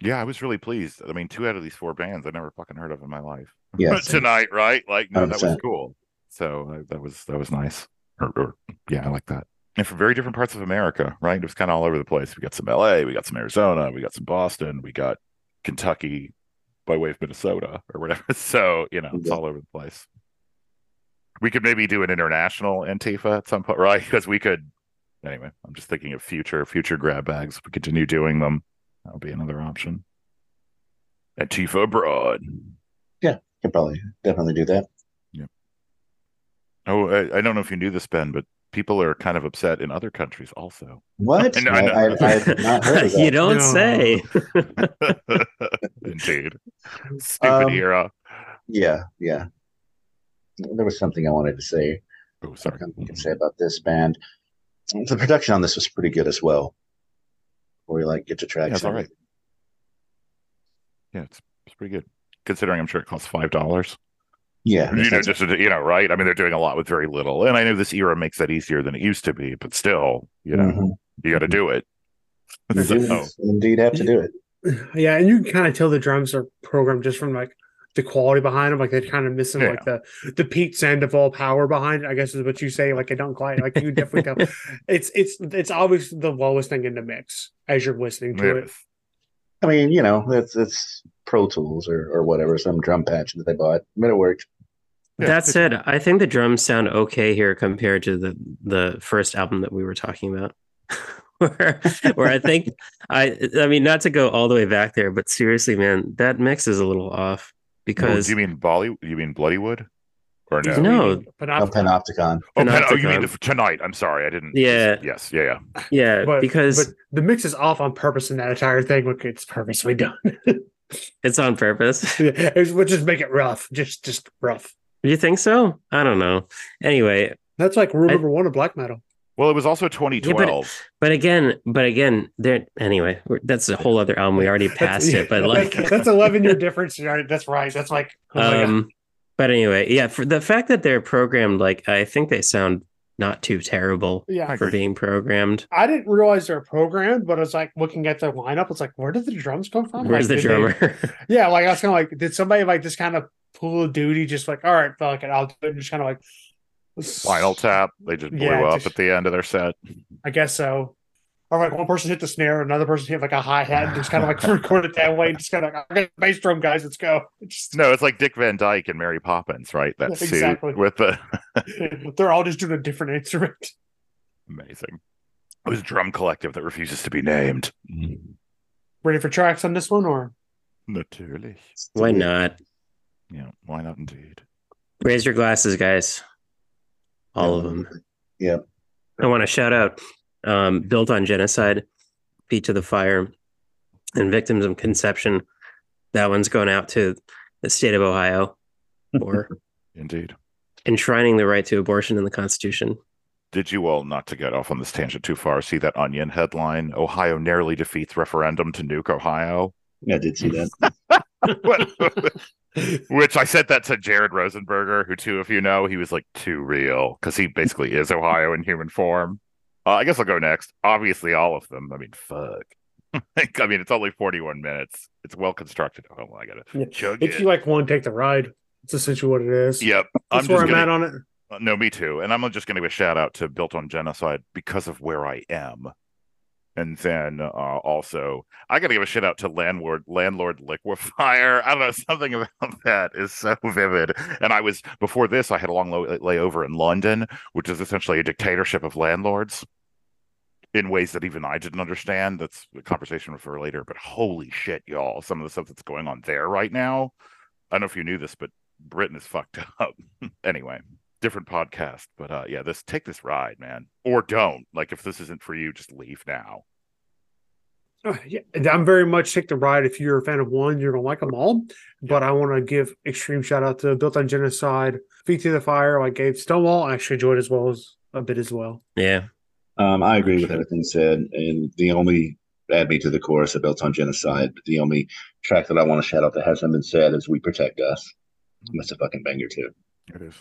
Yeah, I was really pleased. I mean, two out of these four bands I never fucking heard of in my life. Yeah, But tonight, right? Like, no, that was cool. So uh, that was that was nice. Or, or yeah, I like that. And from very different parts of America, right? It was kind of all over the place. We got some LA, we got some Arizona, we got some Boston, we got Kentucky by way of Minnesota or whatever. So, you know, it's Yeah. all over the place. We could maybe do an international Antifa at some point, right? Because we could anyway, I'm just thinking of future future grab bags. If we continue doing them, that would be another option. Antifa abroad. Yeah, could probably definitely do that. Yeah. Oh, I, I don't know if you knew this, Ben, but people are kind of upset in other countries also. What? I I. I, I, I've not heard of you don't No. say. Indeed. Stupid Um, era. Yeah, yeah. There was something I wanted to say. Oh, sorry. Something I can say about this band. The production on this was pretty good as well. Where we like get to tracks. Yeah, it's all right. Yeah, it's, it's pretty good. Considering I'm sure it costs five dollars. Yeah, You know, just you know, right? I mean, they're doing a lot with very little, and I know this era makes that easier than it used to be, but still, you know, Mhm. you got to do it. You So- do indeed have to do it. Yeah, and you can kind of tell the drums are programmed just from like the quality behind them. Like they're kind of missing Yeah. like the the Pete Sandoval power behind. it, I guess is what you say. Like they don't quite like you definitely tell. It's it's it's always the lowest thing in the mix as you're listening to it. I mean, you know, it's it's Pro Tools or, or whatever, some drum patch that they bought. But it worked. Yeah, that said, I think the drums sound okay here compared to the the first album that we were talking about. where, where I think I I mean not to go all the way back there, but seriously, man, that mix is a little off Oh, because do you mean Bolly? You mean Bloodywood? Or no? No. but No, not Panopticon. Oh, Pen- oh, oh, you mean the, tonight? I'm sorry, I didn't. Yeah. Yes. Yeah. Yeah. yeah, but, because but the mix is off on purpose in that entire thing. Look, it's purposely done. it's on purpose. It's- we'll just make it rough, just just rough. You think so? I don't know. Anyway, That's like rule number one of black metal. Well, it was also 2012. But again, but again, there anyway. That's a whole other album. We already passed it, but like, that's, that's eleven year difference. That's right. That's like oh um, but anyway, yeah. For the fact that they're programmed, like I think they sound not too terrible yeah. For being programmed. I didn't realize they're programmed, but it's like looking at the lineup. It's like, where did the drums come from? Where's Like, the did they- drummer? yeah, like I was kind of like, did somebody like just kind of pull a duty, just like, all right, fuck it, I'll do it, and just kind of like Spinal Tap. They just blew Yeah, up just- at the end of their set. I guess so. Or like one person hit the snare, another person hit like a hi hat, and just kind of like record it that way, and just kind of like, okay, bass drum guys, let's go. It's just, No, it's like Dick Van Dyke and Mary Poppins, right? That suit Exactly. with the they're all just doing a different instrument. amazing. It was a drum collective that refuses to be named. Ready for tracks on this one, or Naturally. Why not? Yeah, why not indeed? Raise your glasses, guys. All of them. Yep. I want to shout out um, Built on Genocide, Feet to the Fire, and Victims of Conception. That one's going out to the state of Ohio for Indeed. enshrining the right to abortion in the Constitution. Did you all, not to get off on this tangent too far, see that Onion headline? Ohio narrowly defeats referendum to nuke Ohio. Yeah, I did see that. Which I said that to Jared Rosenberger, who two of you know. He was like too real because he basically is Ohio in human form. Uh, I guess I'll go next. Obviously, all of them. I mean, fuck. I mean, it's only forty-one minutes. It's well constructed. Oh, I gotta Yeah. chug if it. you like one, take the ride. It's essentially what it is. Yep, I'm That's where I'm gonna, at on it. Uh, No, me too. And I'm just going to give a shout out to Built on Genocide because of where I am. And then uh, also, I got to give a shout out to Landlord Landlord Liquefier. I don't know, something about that is so vivid. And I was before this, I had a long layover in London, which is essentially a dictatorship of landlords in ways that even I didn't understand. That's a conversation for later. But holy shit, y'all! Some of the stuff that's going on there right now. I don't know if you knew this, but Britain is fucked up. anyway, different podcast. But uh yeah, this take this ride, man. Or don't. Like if this isn't for you, just leave now. Uh, yeah, I'm very much take the ride. If you're a fan of one, you're gonna like them all. But I want to give extreme shout out to Built on Genocide, Feet to the Fire, like Gabe Stonewall. I actually enjoyed as well as a bit as well. Yeah. Um, I agree with everything said, and the only add me to the chorus of built on genocide. But the only track that I want to shout out that hasn't been said is "We Protect Us." That's a fucking banger too. It is.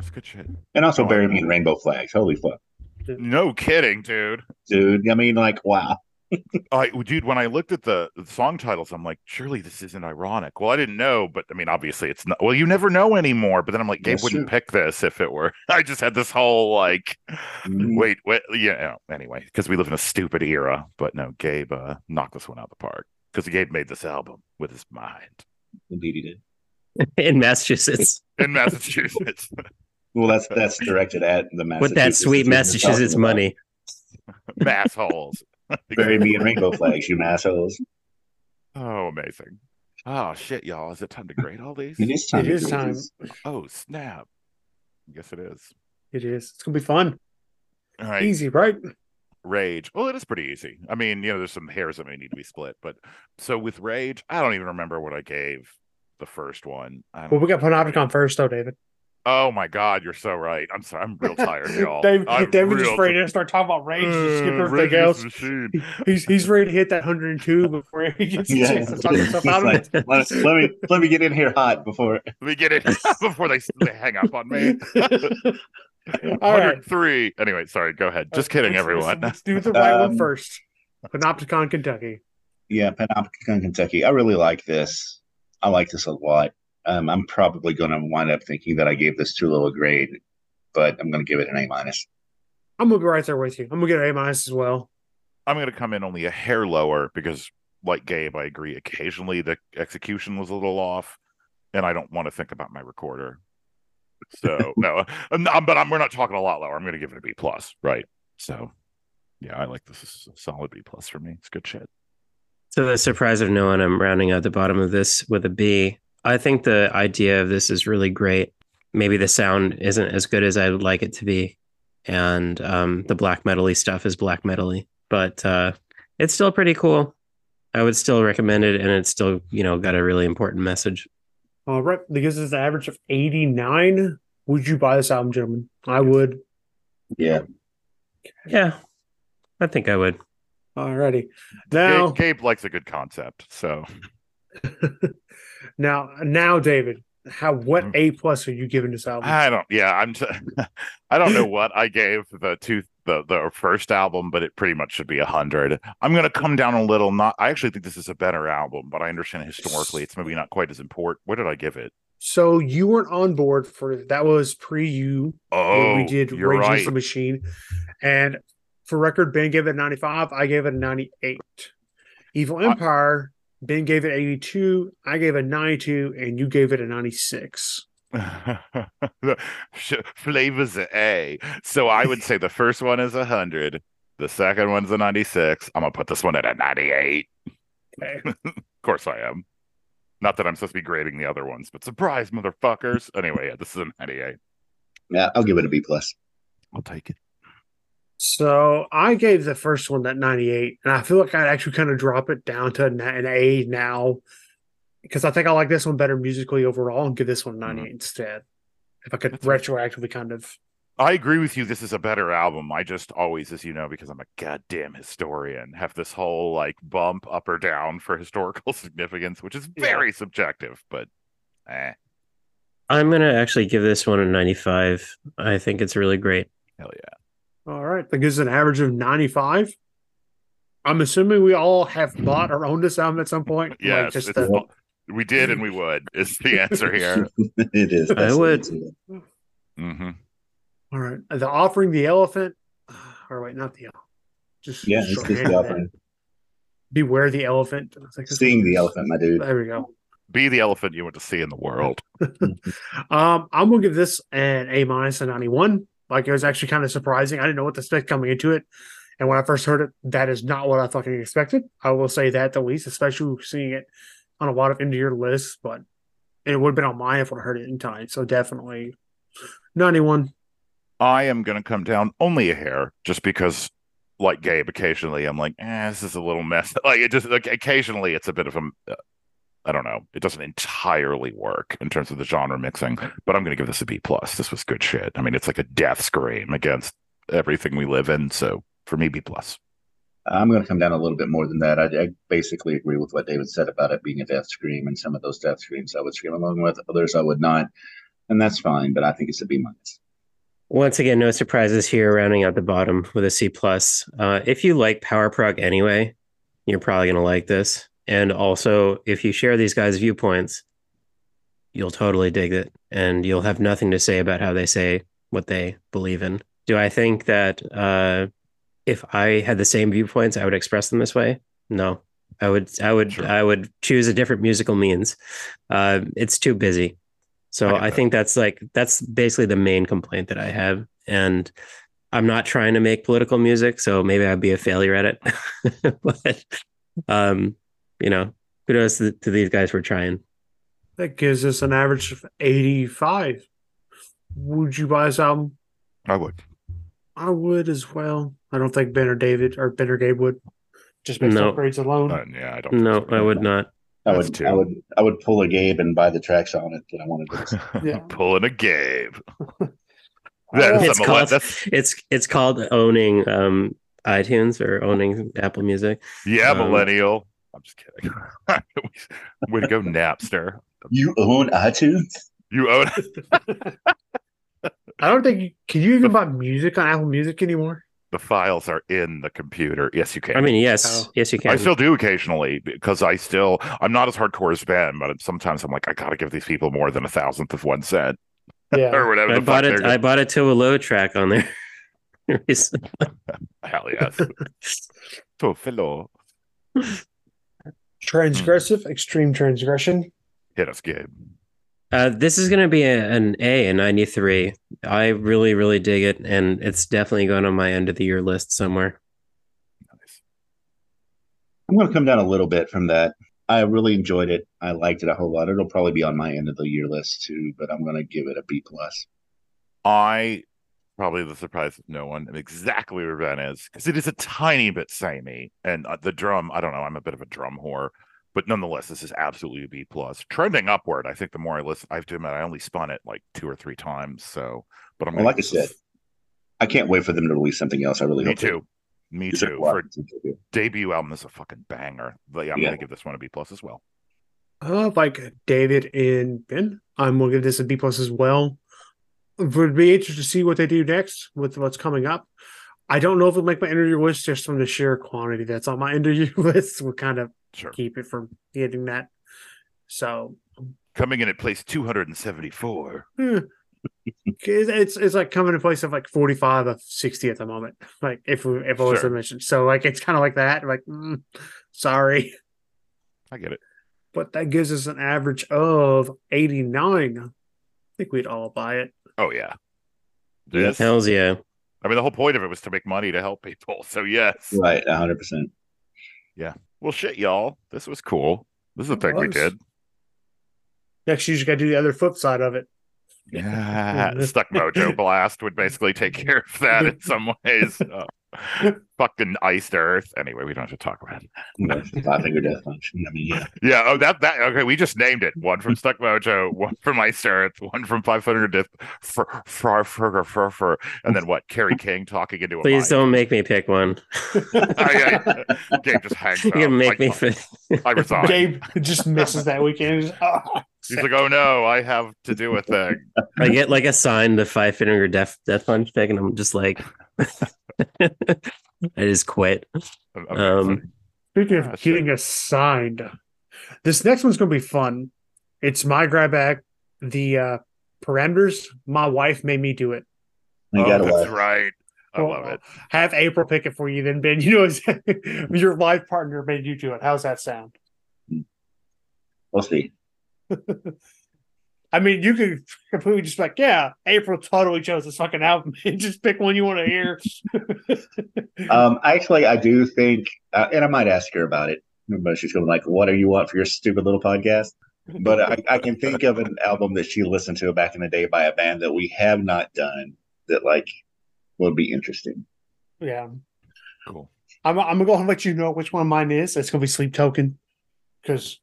That's good shit. And also Oh, "Bury Me in Rainbow Flags." Holy fuck, No kidding, dude. dude! I mean, like, wow. I dude, when I looked at the, the song titles, I'm like, surely this isn't ironic. Well, I didn't know, but I mean, obviously it's not. Well, you never know anymore. But then I'm like, Gabe That's wouldn't true. pick this if it were. I just had this whole like, Mhm. wait, wait, yeah. Anyway, because we live in a stupid era. But no, Gabe uh, knocked this one out of the park because Gabe made this album with his mind Indeed, he did. In Massachusetts. in Massachusetts. Well, that's that's directed at the With that sweet that we were Massachusetts money. Mass holes. Bury me in rainbow flags, you assholes. Oh, amazing. Oh shit, y'all! Is it time to grade all these? It is time. It to is do time. Oh snap! Yes, it is. It is. It's gonna be fun. All right. Easy, right? Rage. Well, it is pretty easy. I mean, you know, there's some hairs that may need to be split, but so with Rage, I don't even remember what I gave the first one. I don't- Well, we got Panopticon first, though, David. Oh my god, you're so right. I'm sorry. I'm real tired, y'all. Dave, I'm David just real ready to start talking about rage and skip Uh, everything else. Machine. He's he's ready to hit that 102 before he gets a Yeah. chance to talk himself out of it. let, let me let me get in here hot before. Let me get it before they, they hang up on me. All right. 103. Anyway, sorry. Go ahead. Just kidding, Let's- everyone. Let's, let's do the right one Um, first. Panopticon, Kentucky. Yeah, Panopticon, Kentucky. I really like this. I like this a lot. Um, I'm probably going to wind up thinking that I gave this too low a grade, but I'm going to give it an A minus. I'm gonna be right there with you. I'm gonna get an A minus as well. I'm going to come in only a hair lower because, like Gabe, I agree. Occasionally, the execution was a little off, and I don't want to think about my recorder. So no, um, but I'm, we're not talking a lot lower. I'm going to give it a B plus, right? So, yeah, I like this. This is a solid B plus for me. It's good shit. To the surprise of no one, I'm rounding out the bottom of this with a B. I think the idea of this is really great. Maybe the sound isn't as good as I would like it to be, and um, the black metally stuff is black metally, but uh, it's still pretty cool. I would still recommend it, and it's still you know got a really important message. All right, that gives us an average of 89. Would you buy this album, gentlemen? I would. Yeah. Yeah, I think I would. Alrighty. Now, Gabe, Gabe likes a good concept, so now, now, David, how what Mhm. A plus are you giving this album? I don't. Yeah, I'm. T- I don't know what I gave the two the the first album, but it pretty much should be a hundred. I'm gonna come down a little. Not. I actually think this is a better album, but I understand historically it's maybe not quite as important. What did I give it? so you weren't on board for that was pre you Oh, we did Rage right. Against the Machine. And for record, Ben gave it 95. I gave it a 98. Evil Empire, Ben gave it 82. I gave it 92, and you gave it a 96. Battle of L.A. So I would say the first one is a hundred. The second one's a 96. I'm gonna put this one at a 98. Okay. Of course I am. Not that I'm supposed to be grading the other ones, but surprise, motherfuckers. Anyway, yeah, this is a 98. Yeah, I'll give it a B plus. I'll take it. So I gave the first one that 98, and I feel like I'd actually kind of drop it down to an an A now because I think I like this one better musically overall and give this one a 98 instead. If I could Mm-hmm. That's retroactively kind of. I agree with you. This is a better album. I just always, as you know, because I'm a goddamn historian, have this whole like bump up or down for historical significance, which is Yeah. very subjective, but eh, I'm gonna actually give this one a 95. I think it's really great. hell yeah. All right. That gives an average of 95. I'm assuming we all have bought or owned this album at some point. Like, Yes, just it's the- we did and we would is the answer here. it is. I That's the would- answer. hmm all right. The offering the elephant. Or wait, not the elephant. Just Yeah, it's just the that. offering. Beware the elephant. I think this Seeing the elephant, my dude. There we go. Be the elephant you want to see in the world. Um, I'm gonna give this an A minus, a 91. Like it was actually kind of surprising. I didn't know what to expect coming into it, and when I first heard it, that is not what I fucking expected. I will say that the least, especially seeing it on a lot of end of year lists. But it would have been on mine if I heard it in time. So definitely 91. I am going to come down only a hair just because, like Gabe, occasionally I'm like, eh, this is a little mess. Like it just, like occasionally it's a bit of a, uh, I don't know, it doesn't entirely work in terms of the genre mixing, but I'm going to give this a B plus. This was good shit. I mean, it's like a death scream against everything we live in. So for me, B plus. I'm going to come down a little bit more than that. I, I basically agree with what David said about it being a death scream, and some of those death screams I would scream along with, others I would not, and that's fine. But I think it's a B minus. Once again, no surprises here, rounding out the bottom with a C plus. Uh, if you like power prog anyway, you're probably gonna like this. And also, if you share these guys' viewpoints, you'll totally dig it, and you'll have nothing to say about how they say what they believe in. Do I think that uh, if I had the same viewpoints, I would express them this way? No, I would. I would. Sure. I would choose a different musical means. Uh, it's too busy. So I I that. think that's like that's basically the main complaint that I have, and I'm not trying to make political music, so maybe I'd be a failure at it. but um, you know, kudos to, to these guys for trying. That gives us an average of 85. Would you buy this album? I would. I would as well. I don't think Ben or David or Ben or Gabe would. Just based No. on grades alone. Uh, yeah, I don't. No, so. I would not. I That's would, two. I would, I would pull a Gabe and buy the tracks on it that I wanted to. Yeah. Pulling a Gabe. I That It's called- that's It's it's called owning um iTunes or owning Apple Music. yeah, Um, millennial. I'm just kidding. Way to go, Napster. You own iTunes? You own I don't think you can you even buy music on Apple Music anymore. the files are in the computer. Yes, you can. I mean, yes, Oh. yes, you can. I still do occasionally because I still I'm not as hardcore as Ben, but sometimes I'm like I gotta give these people more than a thousandth of one cent Yeah. or whatever. I the bought it. I bought it to a low track on there. recently. Hell yes. so fellow, Transgressive, extreme transgression. hit us, Gabe. Uh, this is going to be a, an A in '93. I really, really dig it, and it's definitely going on my end of the year list somewhere. Nice. I'm going to come down a little bit from that. I really enjoyed it. I liked it a whole lot. It'll probably be on my end of the year list too, but I'm going to give it a B plus. I probably the surprise of no one exactly where Ben is because it is a tiny bit samey and uh, the drum. I don't know. I'm a bit of a drum whore. but nonetheless, this is absolutely a B plus, trending upward. I think the more I listen, I have to admit, I only spun it like two or three times. So, but I'm Well, like I said, this- I can't wait for them to release something else. I really me hope they- too, me It's too. For of debut album, is a fucking banger. But yeah, I'm Yeah. gonna give this one a B plus as well. Uh, like David and Ben, I'm gonna give this a B plus as well. Would be interested to see what they do next with what's coming up. I don't know if it'll make my interview list just from the sheer quantity that's on my interview list. Will kind of Sure. keep it from getting that. So Coming in at place 274. eh, it's it's like coming in place of like 45 of 60 at the moment. Like if we if I was Sure. to mention, so like it's kind of like that. Like mm, sorry. I get it. but that gives us an average of 89. I think we'd all buy it. Oh yeah. Yeah. This, Hells yeah. I mean, the whole point of it was to make money to help people. So yes. Right, hundred percent. Yeah. Well, shit, y'all. This was cool. This is a It thing we did. Next, you just got to do the other flip side of it. Yeah, Stuck Mojo Blast would basically take care of that in some ways. Uh, fucking iced earth. Anyway, we don't have to talk about it. Five finger death punch. I mean, yeah. Yeah. Oh, that that. Okay, we just named it. One from Stuck Mojo, one from Iced Earth, one from 500 Death, fur, fur, fur, fur, fur, and then what? Kerry King talking into a Please mic. don't make me pick one. Oh, yeah, yeah. Gabe just hangs You're up. gonna make like, me. Fi- I resign. Gabe just misses that weekend. He's, "Ah." He's like, oh no, I have to do a thing. I get like assigned the five finger death death punch pick, and I'm just like, I just quit. Amazing. Um, Speaking of shit. getting assigned, this next one's going to be fun. It's my grab bag. The uh, parameters, my wife made me do it. You oh, gotta that's laugh. right. I Well, love it. Have April pick it for you, then Ben. You know, exactly- your life partner made you do it. How's that sound? We'll see. I mean, you could completely just be like, yeah, April totally chose this fucking album and just pick one you want to hear. Um, actually, I do think, uh, and I might ask her about it. But she's going to be like, "What do you want for your stupid little podcast?" But I, I can think of an album that she listened to back in the day by a band that we have not done that like would be interesting. yeah, Cool. I'm, I'm gonna go ahead and let you know which one mine is. It's gonna be Sleep Token because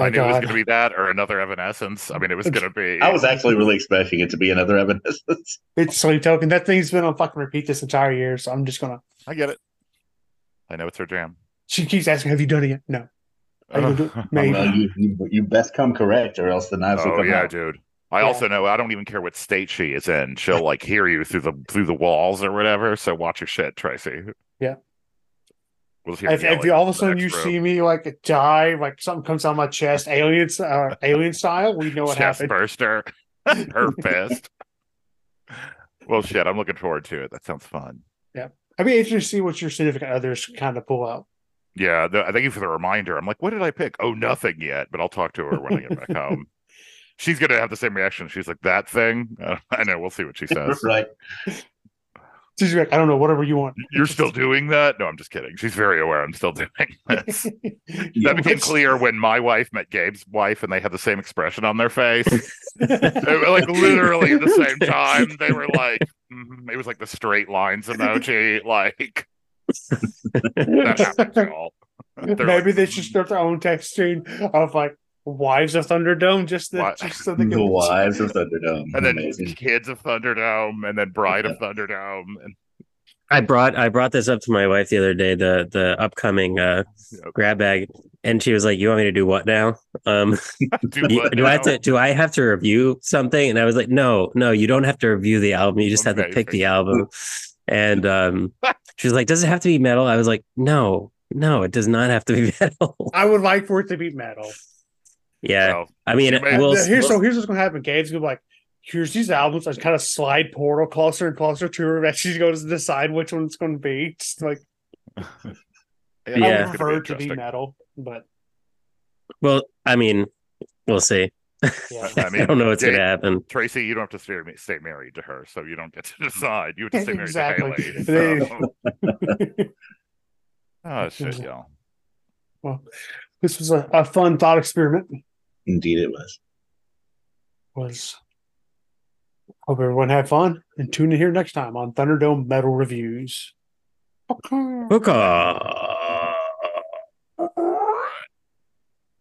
I my knew it was going to be that or another Evanescence. I mean, it was going to be. I was actually really expecting it to be another Evanescence. it's Sleep Token. That thing's been on fucking repeat this entire year, so I'm just gonna. I get it. I know it's her jam. She keeps asking, "Have you done it yet?" No. Are you gonna do it? Maybe. Well, you, you you best come correct, or else the knives will oh come yeah, out. dude. I Yeah. also know I don't even care what state she is in. She'll like hear you through the through the walls or whatever. So watch your shit, Tracy. Yeah. We'll just If, if you all of a sudden you next see me like die, like something comes out my chest, aliens, uh, alien style, we know what chest happened. burster, her fist. well, shit, I'm looking forward to it. That sounds fun. Yeah, I'd be interested to see what your significant others kind of pull out. Yeah, the, thank you for the reminder. I'm like, what did I pick? Oh, nothing yet, but I'll talk to her when I get back home. She's gonna have the same reaction. She's like, that thing. Uh, I know. We'll see what she says. right. She's like, I don't know, whatever you want. You're still doing that? No, I'm just kidding. She's very aware I'm still doing this. That became clear when my wife met Gabe's wife, and they had the same expression on their face. They were, like literally at the same time. They were like, mhm. it was like the straight lines emoji. Like that happens, y'all. They're Maybe like, they should start their own text chain of like wives of Thunderdome, just, to, What? just so they The can. Wives of Thunderdome. and then Amazing. kids of Thunderdome, and then bride of Thunderdome, and I brought I brought this up to my wife the other day, the the upcoming uh Yep. grab bag, and she was like, "You want me to do what now? Um, do, do, what do I have to do I have to review something?" And I was like, "No, no, you don't have to review the album. You just have to pick the album." And um, she was like, "Does it have to be metal?" I was like, "No, no, it does not have to be metal." I would like for it to be metal. Yeah, Well, I mean, you may- we'll, here's we'll- so here's what's gonna happen. Gabe's gonna be like, here's these albums. I just kind of slide portal closer and closer to her as she's going to decide which one it's going to be. Just like yeah, I Yeah. it's would gonna prefer it to be metal, but well, I mean, we'll see. yeah. I I, don't know what's Gabe- gonna happen. Tracy, you don't have to stay, stay married to her, so you don't get to decide. You have to stay married Exactly. to Haley. They- so- Oh shit, y'all. well, this was a, a fun thought experiment. Indeed, it was. Was hope everyone had fun and tune in here next time on Thunderdome Metal Reviews. Okay. Hookah.